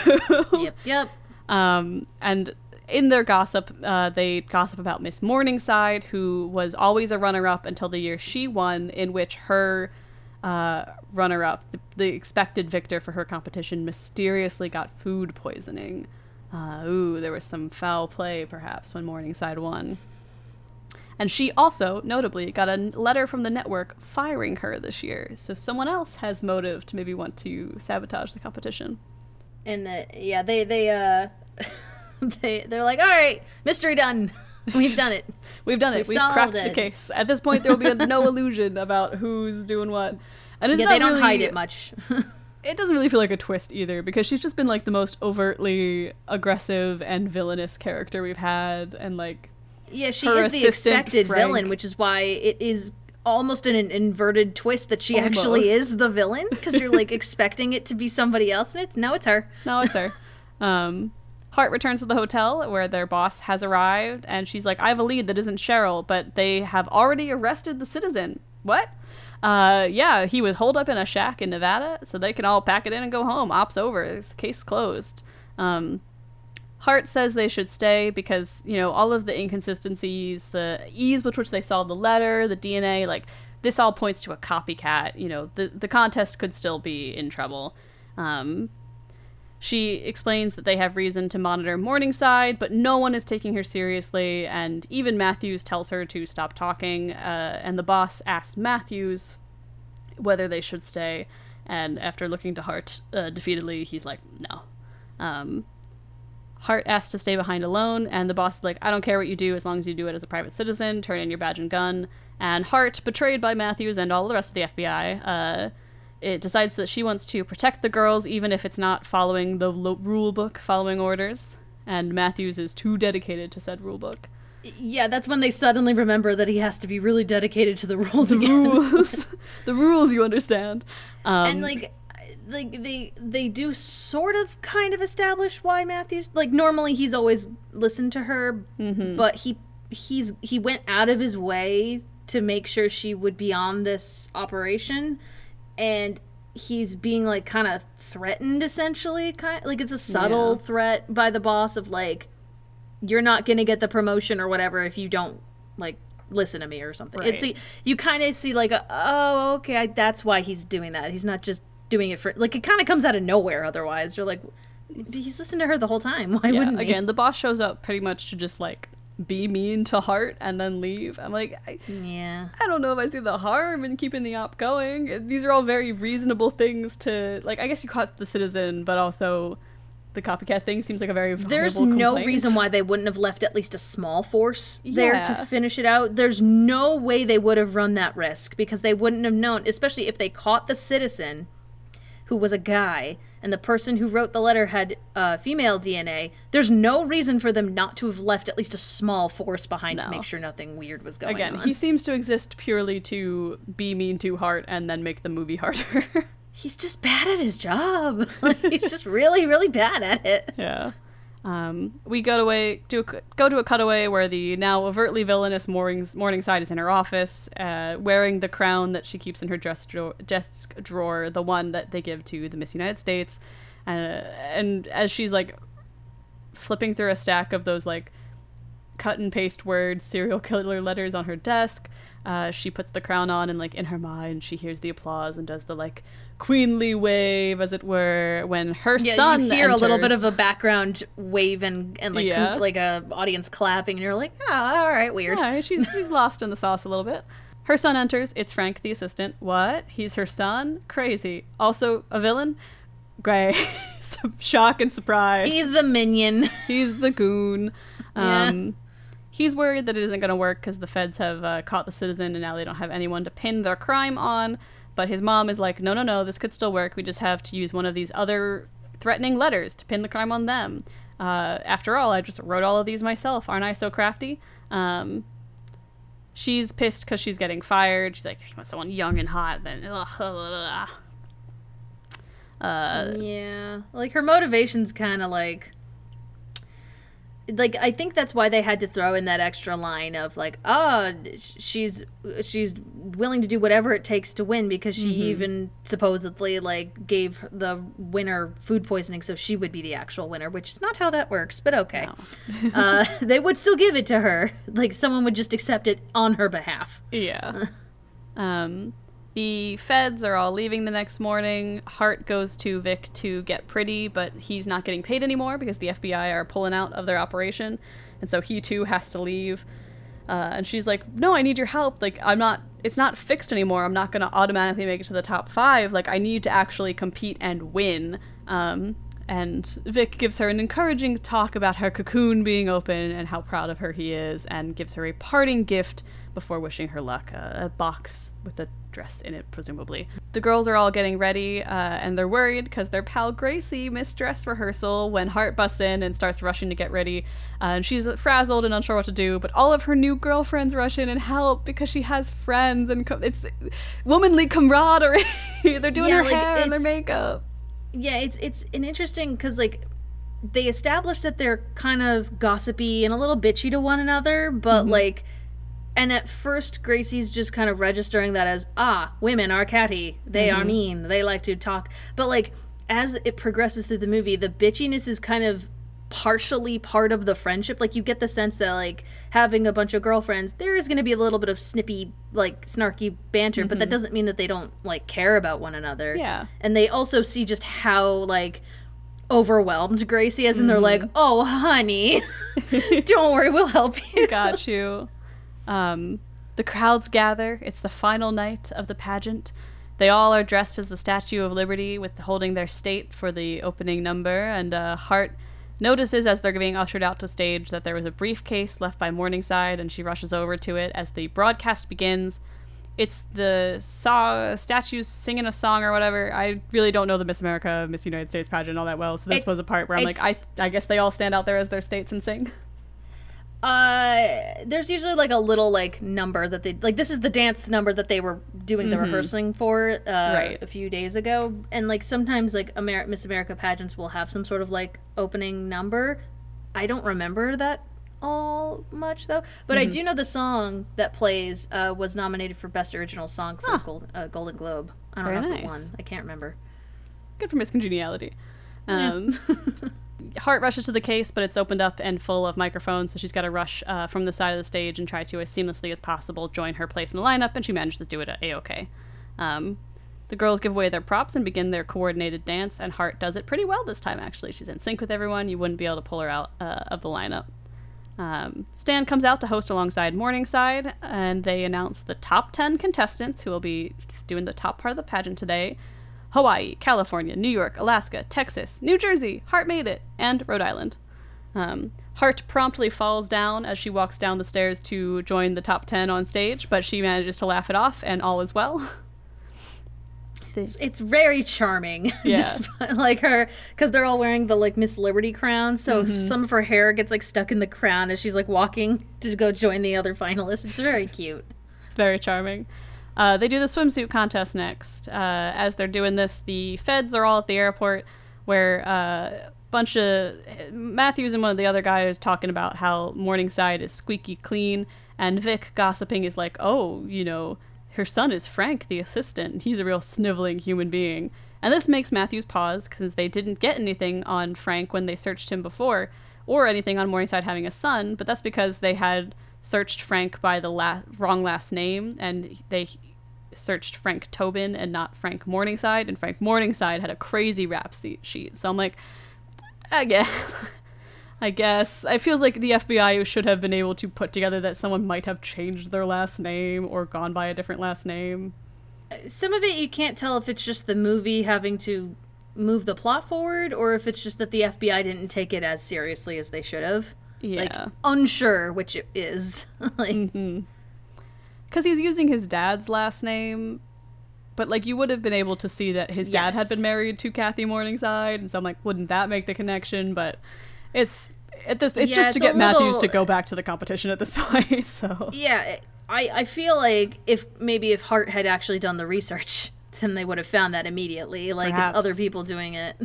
yep yep Um, and in their gossip, uh, they gossip about Miss Morningside, who was always a runner up until the year she won, in which her uh, runner up, the, the expected victor for her competition, mysteriously got food poisoning. Uh, ooh, there was some foul play, perhaps, when Morningside won. And she also, notably, got a letter from the network firing her this year. So someone else has motive to maybe want to sabotage the competition. and the yeah they they uh they they're like all right mystery done we've done it We've done it. We've We've, cracked it. the case. At this point, there will be no illusion about who's doing what. And it's yeah they don't really, hide it much it doesn't really feel like a twist either because she's just been like the most overtly aggressive and villainous character we've had and like Yeah, she is the expected Frank. villain, which is why it is almost an, an inverted twist that she actually is the villain because you're like expecting it to be somebody else, and it's no, it's her. no it's her um hart returns to the hotel where their boss has arrived and she's like i have a lead that isn't cheryl but they have already arrested the citizen. What? Uh yeah he was holed up in a shack in nevada so they can all pack it in and go home. Ops over. Case closed. Um Hart says they should stay because, you know, all of the inconsistencies, the ease with which they solved the letter, the DNA, like this all points to a copycat. You know, the the contest could still be in trouble. Um, she explains that they have reason to monitor Morningside, but no one is taking her seriously, and even Matthews tells her to stop talking. Uh, and the boss asks Matthews whether they should stay, and after looking to Hart uh, defeatedly, he's like, no. Um, Hart asks to stay behind alone, and the boss is like, I don't care what you do as long as you do it as a private citizen, turn in your badge and gun. And Hart, betrayed by Matthews and all the rest of the FBI, uh, it decides that she wants to protect the girls even if it's not following the lo- rule book, following orders. And Matthews is too dedicated to said rule book. Yeah, that's when they suddenly remember that he has to be really dedicated to the rules The again. rules. the rules, you understand. Um, and like like they they do sort of kind of establish why Matthews like normally he's always listened to her Mm-hmm. but he he's he went out of his way to make sure she would be on this operation and he's being like kind of threatened essentially kind like it's a subtle Yeah. threat by the boss of like you're not going to get the promotion or whatever if you don't like listen to me or something. It's a, you kind of see like a, oh okay I, that's why he's doing that. He's not just doing it for like it kind of comes out of nowhere otherwise. You're like he's listened to her the whole time. Why yeah, wouldn't he? again, the boss shows up pretty much to just like be mean to Hart and then leave. I'm like, I, Yeah. I don't know if I see the harm in keeping the op going. These are all very reasonable things to like. I guess you caught the citizen, but also the copycat thing seems like a very There's no complaint. reason why they wouldn't have left at least a small force there to finish it out. There's no way they would have run that risk because they wouldn't have known, especially if they caught the citizen who was a guy and the person who wrote the letter had uh, female DNA. There's no reason for them not to have left at least a small force behind to make sure nothing weird was going Again, on. Again, he seems to exist purely to be mean to Hart and then make the movie harder. He's just bad at his job. Like, He's just really, really bad at it. yeah. Um, we go to a do a, go to a cutaway where the now overtly villainous Mornings, Morningside is in her office, uh, wearing the crown that she keeps in her dress drawer, desk drawer, the one that they give to the Miss United States, uh, and as she's like flipping through a stack of those like cut and paste word serial killer letters on her desk. Uh, she puts the crown on and like in her mind she hears the applause and does the like queenly wave as it were when her Yeah, son you hear a little bit of a background wave and, and like Yeah. like a audience clapping, and you're like, oh, all right, weird. Yeah, she's she's lost in the sauce a little bit. Her son enters. It's Frank, the assistant. What? He's her son? Crazy. Also a villain? Some Shock and surprise. He's the minion. He's the goon. Yeah. He's worried that it isn't going to work because the feds have uh, caught the citizen and now they don't have anyone to pin their crime on. But his mom is like, no, no, no, this could still work. We just have to use one of these other threatening letters to pin the crime on them. Uh, after all, I just wrote all of these myself. Aren't I so crafty? Um, she's pissed because she's getting fired. She's like, I want someone young and hot. Then. Uh, yeah, like her motivation's kind of like like I think that's why they had to throw in that extra line of like, oh, she's she's willing to do whatever it takes to win because she even supposedly like gave the winner food poisoning so she would be the actual winner, which is not how that works, but okay. uh, they would still give it to her, like someone would just accept it on her behalf. Yeah. um, the feds are all leaving the next morning. Hart goes to Vic to get pretty, but he's not getting paid anymore because the FBI are pulling out of their operation. And so he too has to leave. Uh, and she's like, No, I need your help. Like, I'm not, it's not fixed anymore. I'm not going to automatically make it to the top five. Like, I need to actually compete and win. Um, and Vic gives her an encouraging talk about her cocoon being open and how proud of her he is, and gives her a parting gift before wishing her luck a, a box with a dress in it, presumably. The girls are all getting ready, uh, and they're worried because their pal Gracie missed dress rehearsal when Hart busts in and starts rushing to get ready. Uh, and she's frazzled and unsure what to do, but all of her new girlfriends rush in and help because she has friends, and co- it's womanly camaraderie. they're doing Yeah, her like, hair and their makeup. yeah it's it's an interesting because like they establish that they're kind of gossipy and a little bitchy to one another but like and at first gracie's just kind of registering that as ah women are catty they are mean they like to talk but like as it progresses through the movie the bitchiness is kind of partially part of the friendship like you get the sense that like having a bunch of girlfriends there is going to be a little bit of snippy like snarky banter but that doesn't mean that they don't like care about one another Yeah. and they also see just how like overwhelmed Gracie is, and they're like, Mm-hmm. "Oh, honey, don't worry, we'll help you." Got you. Um, the crowds gather. It's the final night of the pageant. They all are dressed as the Statue of Liberty, with holding their state for the opening number. And uh, Hart notices as they're being ushered out to stage that there was a briefcase left by Morningside, and she rushes over to it as the broadcast begins. It's the saw statues singing a song or whatever. I really don't know the Miss America, Miss United States pageant all that well, so this It's- was a part where I'm like, I, I guess they all stand out there as their states and sing. Uh, there's usually like a little like number that they like. This is the dance number that they were doing the rehearsing for uh, Right. a few days ago, and like sometimes like Amer- Miss America pageants will have some sort of like opening number. I don't remember that all much though, but I do know the song that plays uh, was nominated for best original song for Huh. Gold, uh, Golden Globe. I don't Very know if it won. I can't remember. Good for Miss Congeniality. Um, Hart rushes to the case, but it's opened up and full of microphones, so she's got to rush uh, from the side of the stage and try to, as seamlessly as possible, join her place in the lineup, and she manages to do it a okay. Um, the girls give away their props and begin their coordinated dance, and Hart does it pretty well this time, actually. She's in sync with everyone. You wouldn't be able to pull her out uh, of the lineup. Um, Stan comes out to host alongside Morningside, and they announce the top 10 contestants who will be doing the top part of the pageant today Hawaii, California, New York, Alaska, Texas, New Jersey, Hart made it, and Rhode Island. Um, Hart promptly falls down as she walks down the stairs to join the top 10 on stage, but she manages to laugh it off, and all is well. it's very charming. Yeah. Despite, like her, because they're all wearing the like Miss Liberty crown, so Mm-hmm. some of her hair gets like stuck in the crown as she's like walking to go join the other finalists. It's very cute. It's very charming. Uh, they do the swimsuit contest next. Uh, as they're doing this, the feds are all at the airport where uh, a bunch of Matthews and one of the other guys talking about how Morningside is squeaky clean, and Vic gossiping is like, oh, you know, her son is Frank, the assistant. He's a real sniveling human being. And this makes Matthews pause because they didn't get anything on Frank when they searched him before, or anything on Morningside having a son, but that's because they had searched Frank by the la- wrong last name, and they searched Frank Tobin and not Frank Morningside, and Frank Morningside had a crazy rap sheet. So I'm like, I guess. I guess. It feels like the FBI should have been able to put together that someone might have changed their last name or gone by a different last name. Some of it you can't tell if it's just the movie having to move the plot forward, or if it's just that the FBI didn't take it as seriously as they should have. Yeah. Like unsure which it is. like mm-hmm. Because he's using his dad's last name, but like you would have been able to see that his dad had been married to Kathy Morningside, and so I'm like, wouldn't that make the connection? But it's at this, it's Yeah, just it's to get Matthews little- to go back to the competition at this point. So yeah, I I feel like if maybe if Hart had actually done the research, then they would have found that immediately. Like Perhaps. it's other people doing it.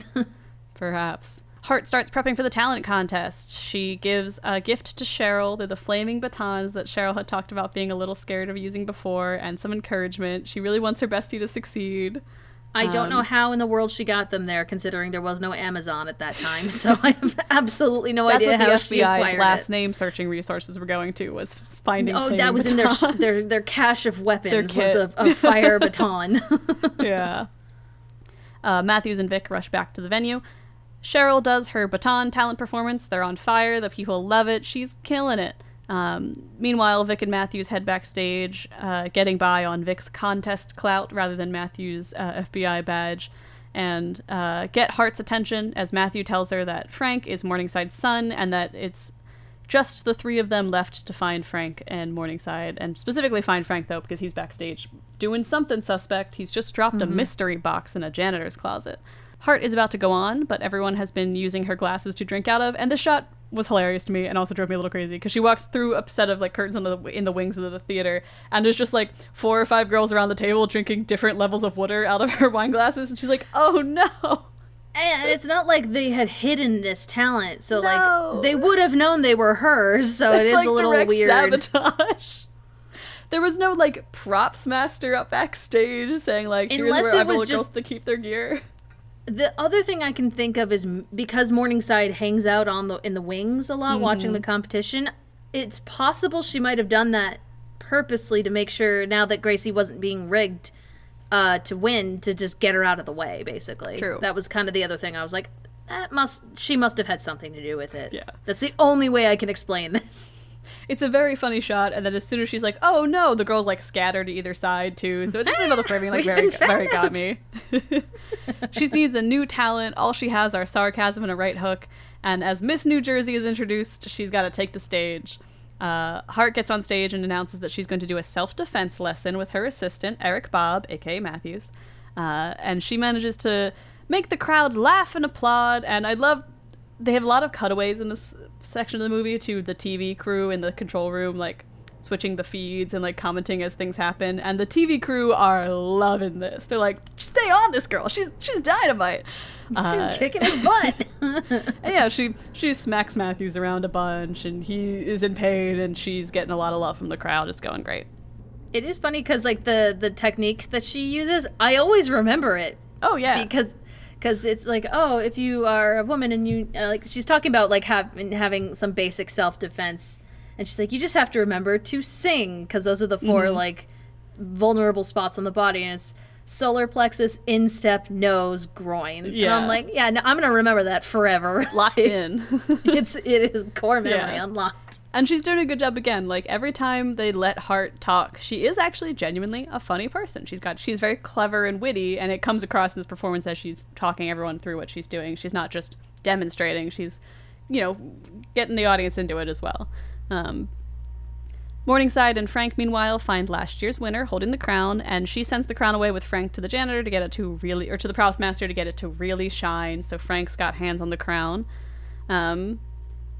perhaps. Hart starts prepping for the talent contest. She gives a gift to Cheryl. They're the flaming batons that Cheryl had talked about being a little scared of using before, and some encouragement. She really wants her bestie to succeed. I don't Um, know how in the world she got them there, considering there was no Amazon at that time. So I have absolutely no That's idea what the she FBI's acquired last it. name searching resources were going to was finding. Oh, that was in their their their cache of weapons was a, a fire baton. yeah. Uh, Matthews and Vic rush back to the venue. Cheryl does her baton talent performance. They're on fire. The people love it. She's killing it. Um, meanwhile, Vic and Matthews head backstage, uh, getting by on Vic's contest clout rather than Matthews' uh, FBI badge. and uh, get Hart's attention as Matthew tells her that Frank is Morningside's son and that it's just the three of them left to find Frank and Morningside, and specifically find Frank though because he's backstage doing something suspect. He's just dropped a mystery box in a janitor's closet. Hart is about to go on, but everyone has been using her glasses to drink out of, and this shot was hilarious to me and also drove me a little crazy because she walks through a set of like curtains on the in the wings of the theater, and there's just like four or five girls around the table drinking different levels of water out of her wine glasses, and she's like, "Oh no." And it's not like they had hidden this talent, so No. like they would have known they were hers. So it It's like a little weird. sabotage. There was no like props master up backstage saying like here's Unless where it was just- to keep their gear. The other thing I can think of is because Morningside hangs out on the in the wings a lot, watching Mm-hmm. the competition. It's possible she might have done that purposely to make sure now that Gracie wasn't being rigged uh, to win to just get her out of the way. Basically, True. That was kind of the other thing. I was like, that must she must have had something to do with it. Yeah. that's the only way I can explain this. It's a very funny shot, and then as soon as she's like, "Oh no," the girls like scatter to either side too. So it's just about the framing like very, very got me. she needs a new talent. All she has are sarcasm and a right hook. And as Miss New Jersey is introduced, she's got to take the stage. Uh, Hart gets on stage and announces that she's going to do a self-defense lesson with her assistant Eric Bob, aka Matthews, uh, and she manages to make the crowd laugh and applaud. And I love they have a lot of cutaways in this section of the movie to the TV crew in the control room, like switching the feeds and like commenting as things happen. And the TV crew are loving this. They're like, "Stay on this girl. She's she's dynamite." She's Uh, kicking his butt. and yeah, she she smacks Matthews around a bunch, and he is in pain, and she's getting a lot of love from the crowd. It's going great. it is funny because like the the techniques that she uses, I always remember it Oh yeah, because because it's like oh if you are a woman and you uh, like she's talking about like have, having some basic self-defense and she's like you just have to remember to sing because those are the 4 Mm-hmm. like vulnerable spots on the body and it's solar plexus instep nose groin yeah. and i'm like yeah no, i'm gonna remember that forever locked in. it's it is core memory Yeah. unlocked And she's doing a good job again. Like every time they let Hart talk, she is actually genuinely a funny person. She's got she's very clever and witty, and it comes across in this performance as she's talking everyone through what she's doing. She's not just demonstrating. She's, you know, getting the audience into it as well. Um, Morningside and Frank, meanwhile, find last year's winner holding the crown, and she sends the crown away with Frank to the janitor to get it to really, or to the props master to get it to really shine. So Frank's got hands on the crown. Um,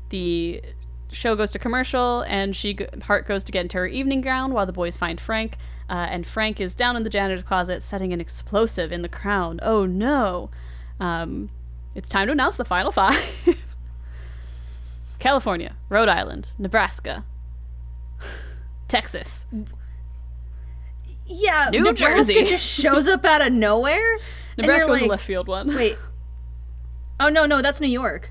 the show goes to commercial, and she go- Hart goes to get into her evening gown while the boys find Frank. Uh, and Frank is down in the janitor's closet setting an explosive in the crown. Oh no! Um, it's time to announce the final five. California, Rhode Island, Nebraska, Texas. yeah New nebraska Jersey. just shows up out of nowhere Nebraska was a left field one. wait oh no no that's new york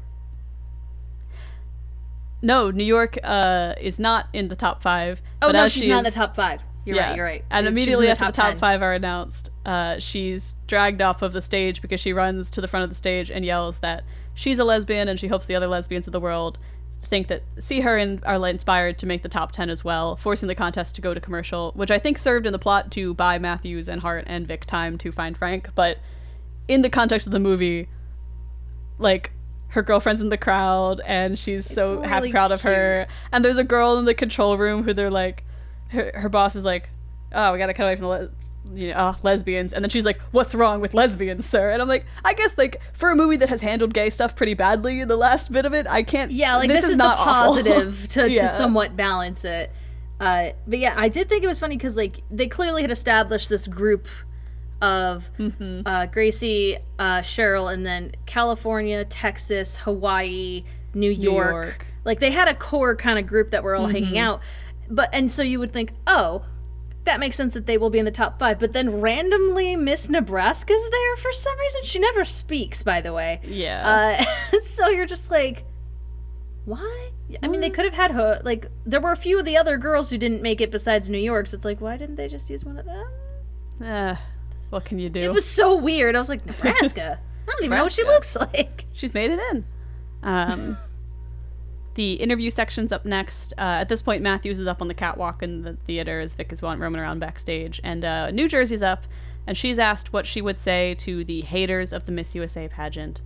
No, New York uh, is not in the top five. Oh but no, she's she not in the top five. You're right. You're right. And She was in immediately after the top 10. five are announced, uh, she's dragged off of the stage because she runs to the front of the stage and yells that she's a lesbian and she hopes the other lesbians of the world think that see her and are inspired to make the top 10 as well, forcing the contest to go to commercial, which I think served in the plot to buy Matthews and Hart and Vic time to find Frank. But in the context of the movie, like her girlfriend's in the crowd and she's so happy really proud of her and there's a girl in the control room who they're like her, her boss is like oh we gotta cut away from the le- you know, uh, lesbians and then she's like what's wrong with lesbians sir and i'm like i guess like for a movie that has handled gay stuff pretty badly the last bit of it i can't Yeah, like this, is, the not awful. positive to, Yeah. to somewhat balance it. Uh, but yeah, I did think it was funny because like they clearly had established this group of Mm-hmm. uh, Gracie, uh, Cheryl, and then California, Texas, Hawaii, New York. York. Mm-hmm. Like they had a core kind of group that were all hanging out. But and so you would think, oh, that makes sense that they will be in the top five. But then randomly, Miss Nebraska's there for some reason. She never speaks, by the way. yeah Uh, so you're just like, why? I mean, they could have had her. Like, there were a few of the other girls who didn't make it besides New York. So it's like, why didn't they just use one of them? Eh, what can you do It was so weird. I was like, Nebraska. I don't even know what she looks like. she's made it in. Um, the interview section's up next. Uh, at this point, Matthews is up on the catwalk in the theater as Vic is roaming around backstage, and uh, New Jersey's up. and she's asked what she would say to the haters of the Miss USA pageant.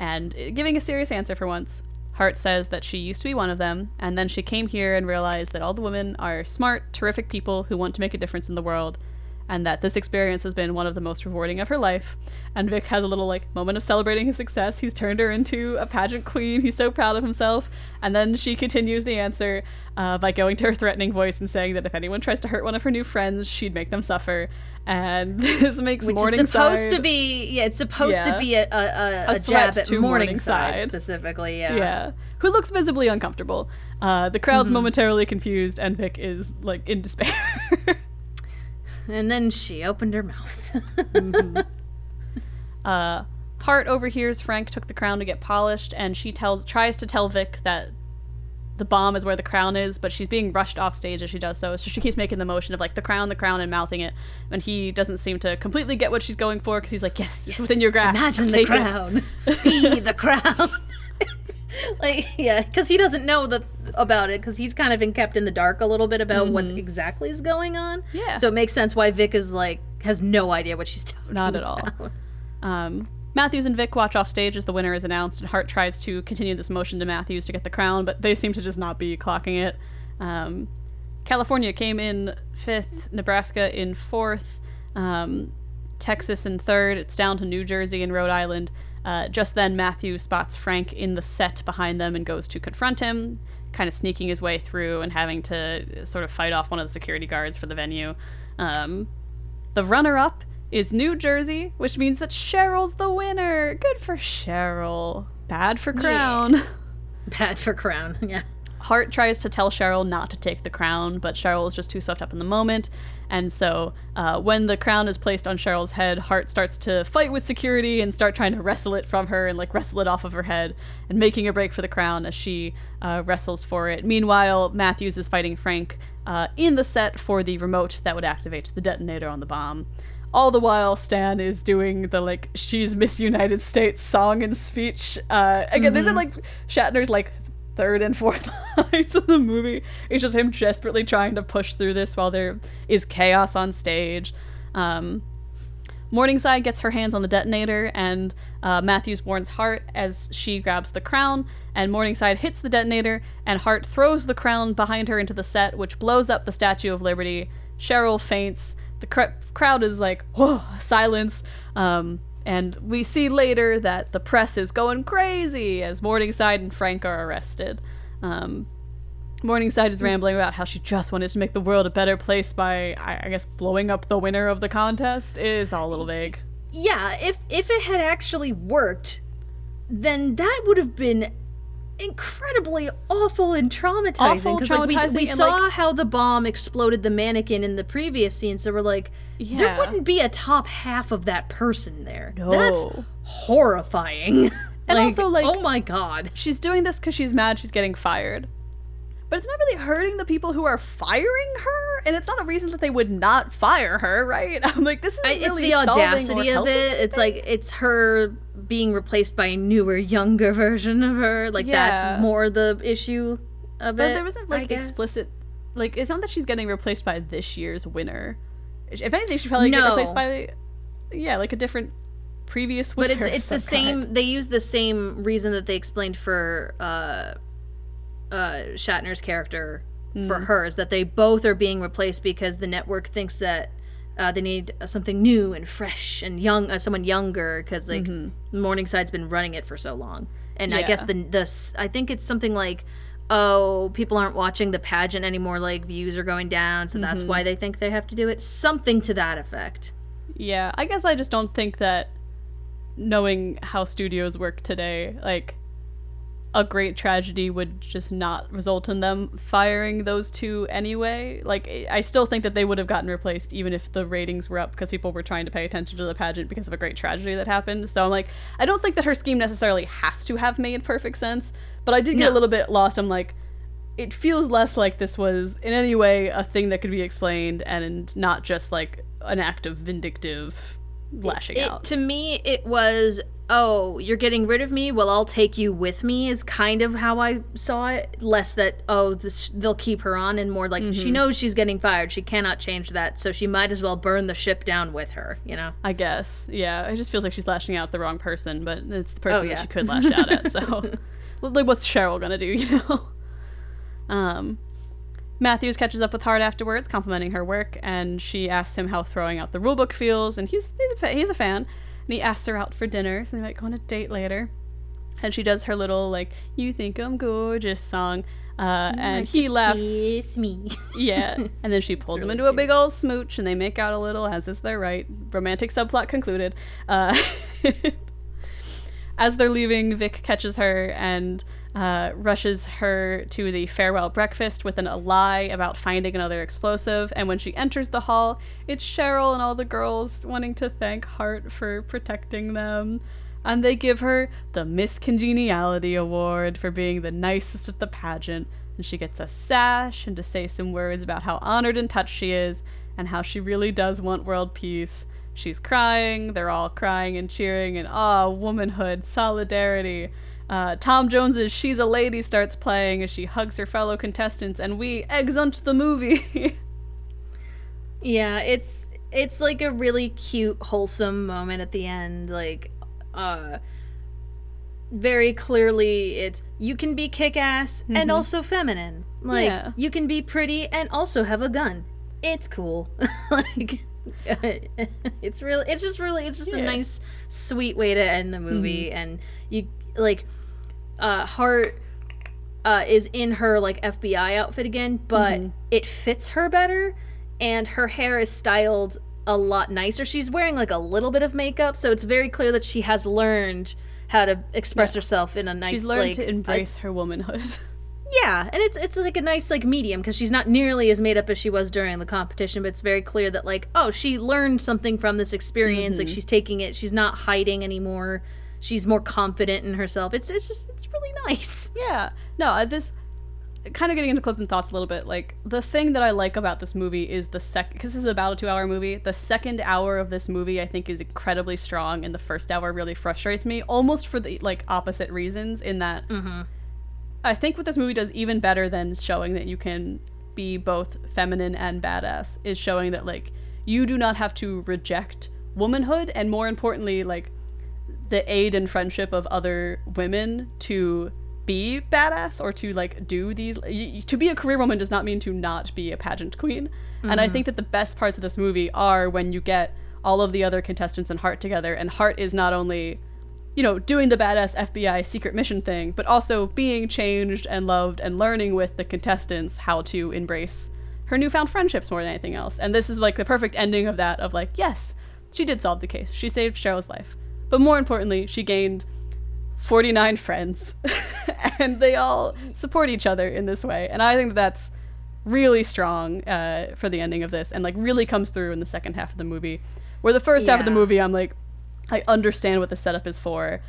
And uh, giving a serious answer for once, Hart says that she used to be one of them, and then she came here and realized that all the women are smart, terrific people who want to make a difference in the world, and that this experience has been one of the most rewarding of her life. And Vic has a little like moment of celebrating his success. He's turned her into a pageant queen. He's so proud of himself. And then she continues the answer uh, by going to her threatening voice and saying that if anyone tries to hurt one of her new friends, she'd make them suffer. And this makes Which Morningside is supposed to be yeah, it's supposed Yeah. to be a, a, a, A jab at Morningside, Morningside. specifically. Yeah. yeah, who looks visibly uncomfortable. Uh, the Mm-hmm. crowd's momentarily confused, and Vic is like in despair. And then she opened her mouth. uh, Hart overhears Frank took the crown to get polished, and she tells tries to tell Vic that the bomb is where the crown is, but she's being rushed off stage as she does so. So she keeps making the motion of like the crown, the crown, and mouthing it, and he doesn't seem to completely get what she's going for because he's like, "Yes, it's within your grasp. Imagine the Take it." crown. Be the crown. like yeah, because he doesn't know the about it because he's kind of been kept in the dark a little bit about what exactly is going on. Mm-hmm. Yeah. So it makes sense why Vic is like has no idea what she's talking Not at all. Um, Matthews and Vic watch off stage as the winner is announced, and Hart tries to continue this motion to Matthews to get the crown, but they seem to just not be clocking it. Um, California came in fifth, Nebraska in fourth, um, Texas in third. It's down to New Jersey and Rhode Island. Uh, just then, Matthew spots Frank in the set behind them and goes to confront him, kind of sneaking his way through and having to sort of fight off one of the security guards for the venue. Um, the runner up is New Jersey, which means that Cheryl's the winner. Good for Cheryl. Bad for Crown. Bad for crown. Yeah. Hart tries to tell Cheryl not to take the crown, but Cheryl is just too swept up in the moment. And so, uh, when the crown is placed on Cheryl's head, Hart starts to fight with security and start trying to wrestle it from her and like wrestle it off of her head and making a break for the crown as she uh, wrestles for it. Meanwhile, Matthews is fighting Frank uh, in the set for the remote that would activate the detonator on the bomb. All the while, Stan is doing the like "She's Miss United States" song and speech. Uh, again, these are like Shatner's like third and fourth lines of the movie. It's just him desperately trying to push through this while there is chaos on stage. Um, Morningside gets her hands on the detonator, and uh, Matthews warns Hart as she grabs the crown. And Morningside hits the detonator, and Hart throws the crown behind her into the set, which blows up the Statue of Liberty. Cheryl faints. The cr- crowd is like, whoa, silence. Um, and we see later that the press is going crazy as Morningside and Frank are arrested. Um, Morningside is rambling about how she just wanted to make the world a better place by, I, I guess, blowing up the winner of the contest. It's all a little vague. Yeah, if if it had actually worked, then that would have been incredibly awful and traumatizing. Awful, 'cause, like, we, we saw like- how the bomb exploded the mannequin in the previous scene, so we're like, yeah. there wouldn't be a top half of that person there. no. That's horrifying. And also, like- oh my god. She's doing this because she's mad she's getting fired. But it's not really hurting the people who are firing her, and it's not a reason that they would not fire her, right? I'm like, this is really it's the audacity of it. It's like it's her being replaced by a newer, younger version of her. Like Yeah. that's more the issue of But it. there wasn't like explicit, like it's not that she's getting replaced by this year's winner. If anything, she probably get replaced by, yeah, like a different previous winner. But it's it's the same. They use the same reason that they explained for uh, uh, Shatner's character Hmm. for her is that they both are being replaced because the network thinks that uh, they need something new and fresh and young, uh, someone younger because like Morningside's been running it for so long, and I guess Mm-hmm. The the I think it's something like. Oh, people aren't watching the pageant anymore. Like views are going down, so that's Mm-hmm. why they think they have to do it. Something to that effect. Yeah, I guess I just don't think that knowing how studios work today, like a great tragedy would just not result in them firing those two anyway. Like I still think that they would have gotten replaced even if the ratings were up because people were trying to pay attention to the pageant because of a great tragedy that happened. So I'm like, I don't think that her scheme necessarily has to have made perfect sense, but I did get No. a little bit lost. I'm like it feels less like this was in any way a thing that could be explained and not just like an act of vindictive lashing It, out. to me, it was, oh, you're getting rid of me? Well, I'll take you with me, is kind of how I saw it. Less that, oh, this, they'll keep her on, and more like Mm-hmm. she knows she's getting fired. She cannot change that, so she might as well burn the ship down with her, you know? I guess. Yeah, it just feels like she's lashing out at the wrong person, but it's the person Oh, that she could lash out at. So, like, what's Cheryl gonna do? You know. Um, Matthews catches up with Hart afterwards, complimenting her work, and she asks him how throwing out the rulebook feels, and he's he's a, he's a fan, and he asks her out for dinner, so they might go on a date later. And she does her little like "You think I'm gorgeous" song, uh, and he laughs. Kiss me. Yeah, and then she pulls him really into a big old smooch, and they make out a little, as is their right. Romantic subplot concluded. Uh, as they're leaving, Vic catches her and uh, rushes her to the farewell breakfast with an, lie about finding another explosive. And when she enters the hall, it's Cheryl and all the girls wanting to thank Hart for protecting them. And they give her the Miss Congeniality Award for being the nicest at the pageant. And she gets a sash and to say some words about how honored and touched she is and how she really does want world peace. She's crying, they're all crying and cheering, and ah, womanhood, solidarity. Uh, Tom Jones's She's a Lady starts playing as she hugs her fellow contestants, and we exeunt the movie. Yeah, it's it's like a really cute, wholesome moment at the end. Like, uh, very clearly, it's you can be kick ass and also feminine. Like, Yeah. you can be pretty and also have a gun. It's cool. like, it's really, it's just really, it's just a nice, sweet way to end the movie. And you like, uh, Hart uh, is in her like FBI outfit again, but it fits her better, and her hair is styled a lot nicer. She's wearing like a little bit of makeup, so it's very clear that she has learned how to express herself in a nice. She's learned like, to a- embrace her womanhood. yeah, and it's it's like a nice like medium because she's not nearly as made up as she was during the competition, but it's very clear that like oh she learned something from this experience. Mm-hmm. Like she's taking it. She's not hiding anymore. She's more confident in herself. It's it's just it's really nice. Yeah. No, this kind of getting into Clifton thoughts a little bit. Like the thing that I like about this movie is the sec because this is about a two-hour movie. The second hour of this movie I think is incredibly strong, and the first hour really frustrates me, almost for the like opposite reasons. In that, mm-hmm. I think what this movie does even better than showing that you can be both feminine and badass is showing that like you do not have to reject womanhood, and more importantly, like the aid and friendship of other women to be badass or to like do these to be a career woman does not mean to not be a pageant queen. And i mm-hmm. think that the best parts of this movie are when you get all of the other contestants and hart together and hart is not only you know doing the badass fbi secret mission thing but also being changed and loved and learning with the contestants how to embrace her newfound friendships more than anything else. And this is like the perfect ending of that of like yes she did solve the case. She saved cheryl's life but more importantly she gained 49 friends. And they all support each other in this way. And i think that that's really strong uh, for the ending of this and like really comes through in the second half of the movie. Where the first half of the movie i'm like i understand what the setup is for.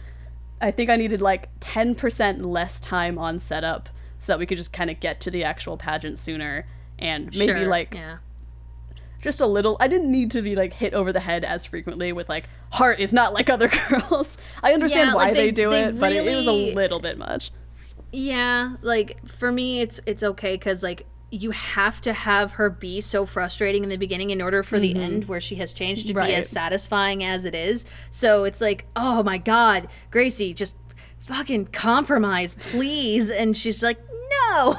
I think i needed like 10% less time on setup so that we could just kind of get to the actual pageant sooner and maybe Sure, like yeah. Just a little i didn't need to be like hit over the head as frequently with like Hart is not like other girls i understand Yeah, why like, they, they- do they it but it, it was a little bit much Yeah, like for me, it's it's okay because like you have to have her be so frustrating in the beginning in order for the end where she has changed to Mm-hmm. Right. be as satisfying as it is. So it's like, oh my god, Gracie, just fucking compromise, please. And she's like, no.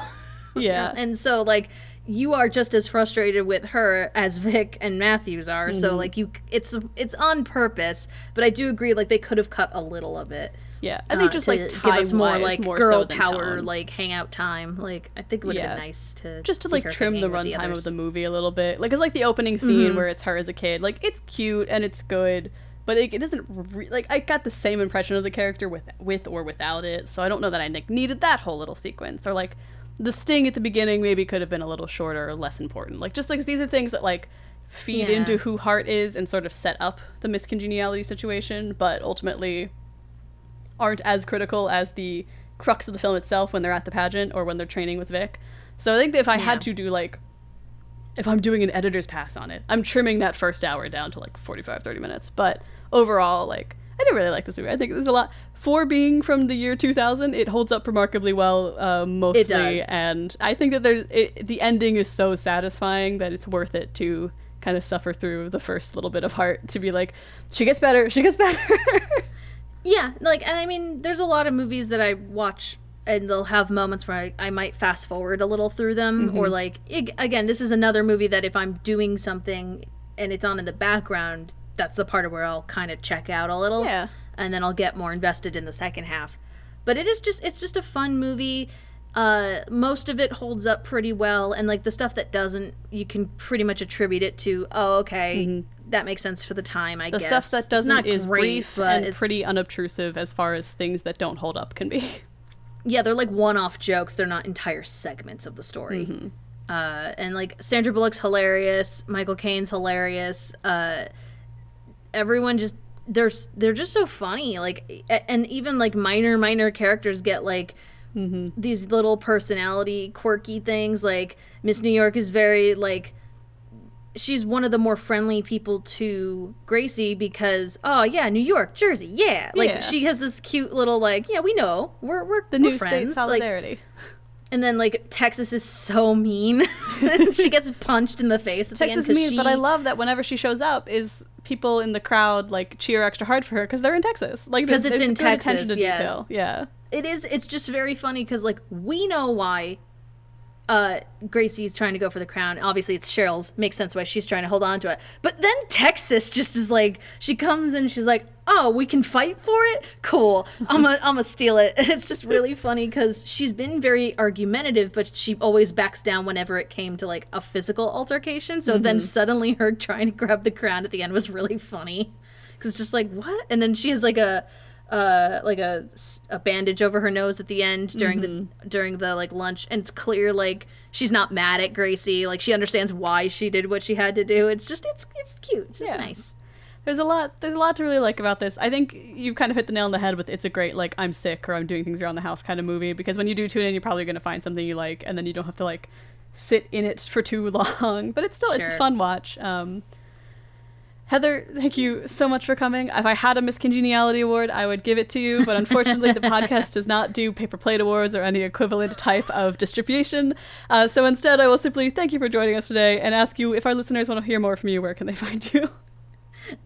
yeah and so like you are just as frustrated with her as Vic and Matthews are. Mm-hmm. So like you, it's it's on purpose. But I do agree, like they could have cut a little of it. yeah and they uh, just like give us more like more girl so power like hangout time like i think it would have Yeah. been nice to just to like trim the runtime of the movie a little bit like it's like the opening scene where it's her as a kid like it's cute and it's good but it, it doesn't re- like i got the same impression of the character with with or without it so i don't know that i like, needed that whole little sequence or like the sting at the beginning maybe could have been a little shorter or less important like just like these are things that like feed Yeah. into who hart is and sort of set up the Miss Congeniality situation but ultimately aren't as critical as the crux of the film itself when they're at the pageant or when they're training with Vic. So I think that if I Yeah. had to do like if I'm doing an editor's pass on it, I'm trimming that first hour down to like 45, 30 minutes. But overall, like, I didn't really like this movie. I think there's a lot for being from the year 2000. It holds up remarkably well, uh, mostly, does. and I think that there's it, the ending is so satisfying that it's worth it to kind of suffer through the first little bit of Hart to be like, she gets better, she gets better. Yeah, like, and I mean, there's a lot of movies that I watch and they'll have moments where I, I might fast forward a little through them, or like, ag- again, this is another movie that if I'm doing something and it's on in the background, that's the part of where I'll kind of check out a little. Yeah. And then I'll get more invested in the second half. But it is just, it's just a fun movie. Uh, most of it holds up pretty well, and like the stuff that doesn't, you can pretty much attribute it to, oh, okay, that makes sense for the time, I the guess. The stuff that doesn't not is great, brief but and pretty unobtrusive as far as things that don't hold up can be. yeah, they're like one-off jokes. They're not entire segments of the story. Mm-hmm. Uh, and like Sandra Bullock's hilarious, Michael Caine's hilarious. Uh, everyone just they're they're just so funny. Like, and even like minor minor characters get like Mm-hmm. these little personality quirky things. Like Miss New York is very like she's one of the more friendly people to Gracie because oh yeah, New York, Jersey, yeah. Like Yeah. she has this cute little like yeah, we know we're we're The we're new friends. state Like, solidarity. and then like Texas is so mean. she gets punched in the face at the end Texas means, she, but I love that whenever she shows up, is people in the crowd like cheer extra hard for her because they're in Texas. Like 'Cause there's- it's in good attention Texas, to yes. detail. Yeah, it is it's just very funny because like we know why uh gracie's trying to go for the crown. Obviously it's cheryl's. Makes sense why she's trying to hold on to it. But then texas just is like she comes and she's like oh we can fight for it? Cool. I'm gonna i'm gonna steal it. And it's just really funny because she's been very argumentative but she always backs down whenever it came to like a physical altercation. So then suddenly her trying to grab the crown at the end was really funny. Because it's just like what? And then she has like a uh like a bandage over her nose at the end during the during the like lunch and it's clear like she's not mad at gracie like she understands why she did what she had to do it's just it's it's cute it's just Yeah. nice there's a lot. There's a lot to really like about this. I think you've kind of hit the nail on the head with it's a great like I'm sick or I'm doing things around the house kind of movie because when you do tune in, you're probably going to find something you like, and then you don't have to like sit in it for too long. But it's still it's a fun watch. Um, Heather, thank you so much for coming. If I had a Miss Congeniality award, I would give it to you, but unfortunately, the podcast does not do paper plate awards or any equivalent type of distribution. Uh, so instead, I will simply thank you for joining us today and ask you if our listeners want to hear more from you, where can they find you?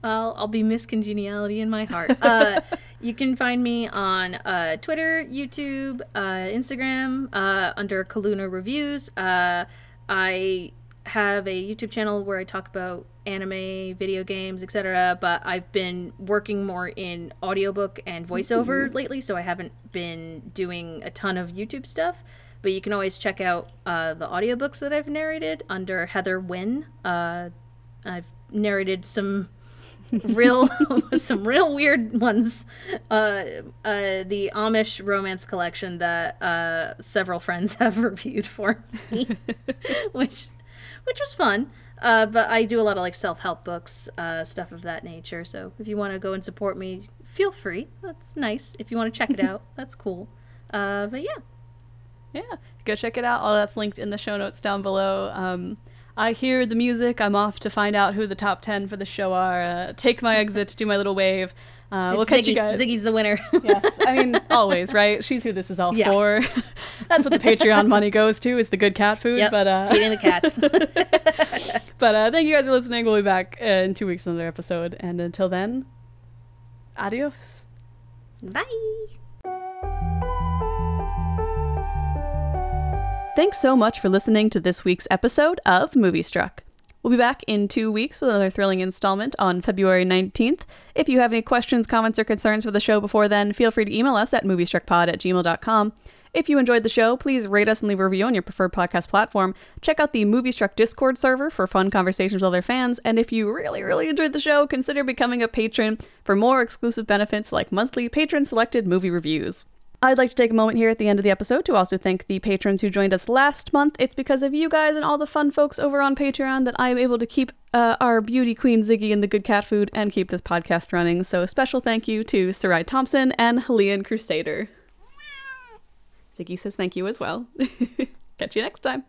I'll, I'll be Miss Congeniality in my heart. Uh, you can find me on uh, Twitter, YouTube, uh, Instagram uh, under Calluna Reviews. Uh, I have a YouTube channel where I talk about anime, video games, etc. But I've been working more in audiobook and voiceover lately, so I haven't been doing a ton of YouTube stuff. But you can always check out uh, the audiobooks that I've narrated under Heather Wynn. Uh, I've narrated some real some real weird ones uh uh the amish romance collection that uh several friends have reviewed for me which which was fun uh but i do a lot of like self-help books uh stuff of that nature so if you want to go and support me feel free that's nice if you want to check it out that's cool uh but yeah Yeah, go check it out. All that's linked in the show notes down below. Um, I hear the music. I'm off to find out who the top 10 for the show are. Uh, take my exit, do my little wave. Uh, we'll It's catch you guys. ziggy's the winner Yes, I mean, always, right? She's who this is all Yeah. for. That's what the Patreon money goes to, is the good cat food. yep But, uh, feeding the cats but uh, thank you guys for listening. We'll be back uh, in two weeks with another episode. And until then, adios. bye Thanks so much for listening to this week's episode of Moviestruck. We'll be back in two weeks with another thrilling installment on February 19th. If you have any questions, comments, or concerns for the show before then, feel free to email us at moviestruckpod at gmail.com. If you enjoyed the show, please rate us and leave a review on your preferred podcast platform. Check out the Moviestruck Discord server for fun conversations with other fans. And if you really, really enjoyed the show, consider becoming a patron for more exclusive benefits like monthly patron selected movie reviews. I'd like to take a moment here at the end of the episode to also thank the patrons who joined us last month. It's because of you guys and all the fun folks over on Patreon that I am able to keep uh, our beauty queen Ziggy and the good cat food and keep this podcast running. So a special thank you to Sarai Thompson and Helian Crusader. Ziggy says thank you as well. Catch you next time.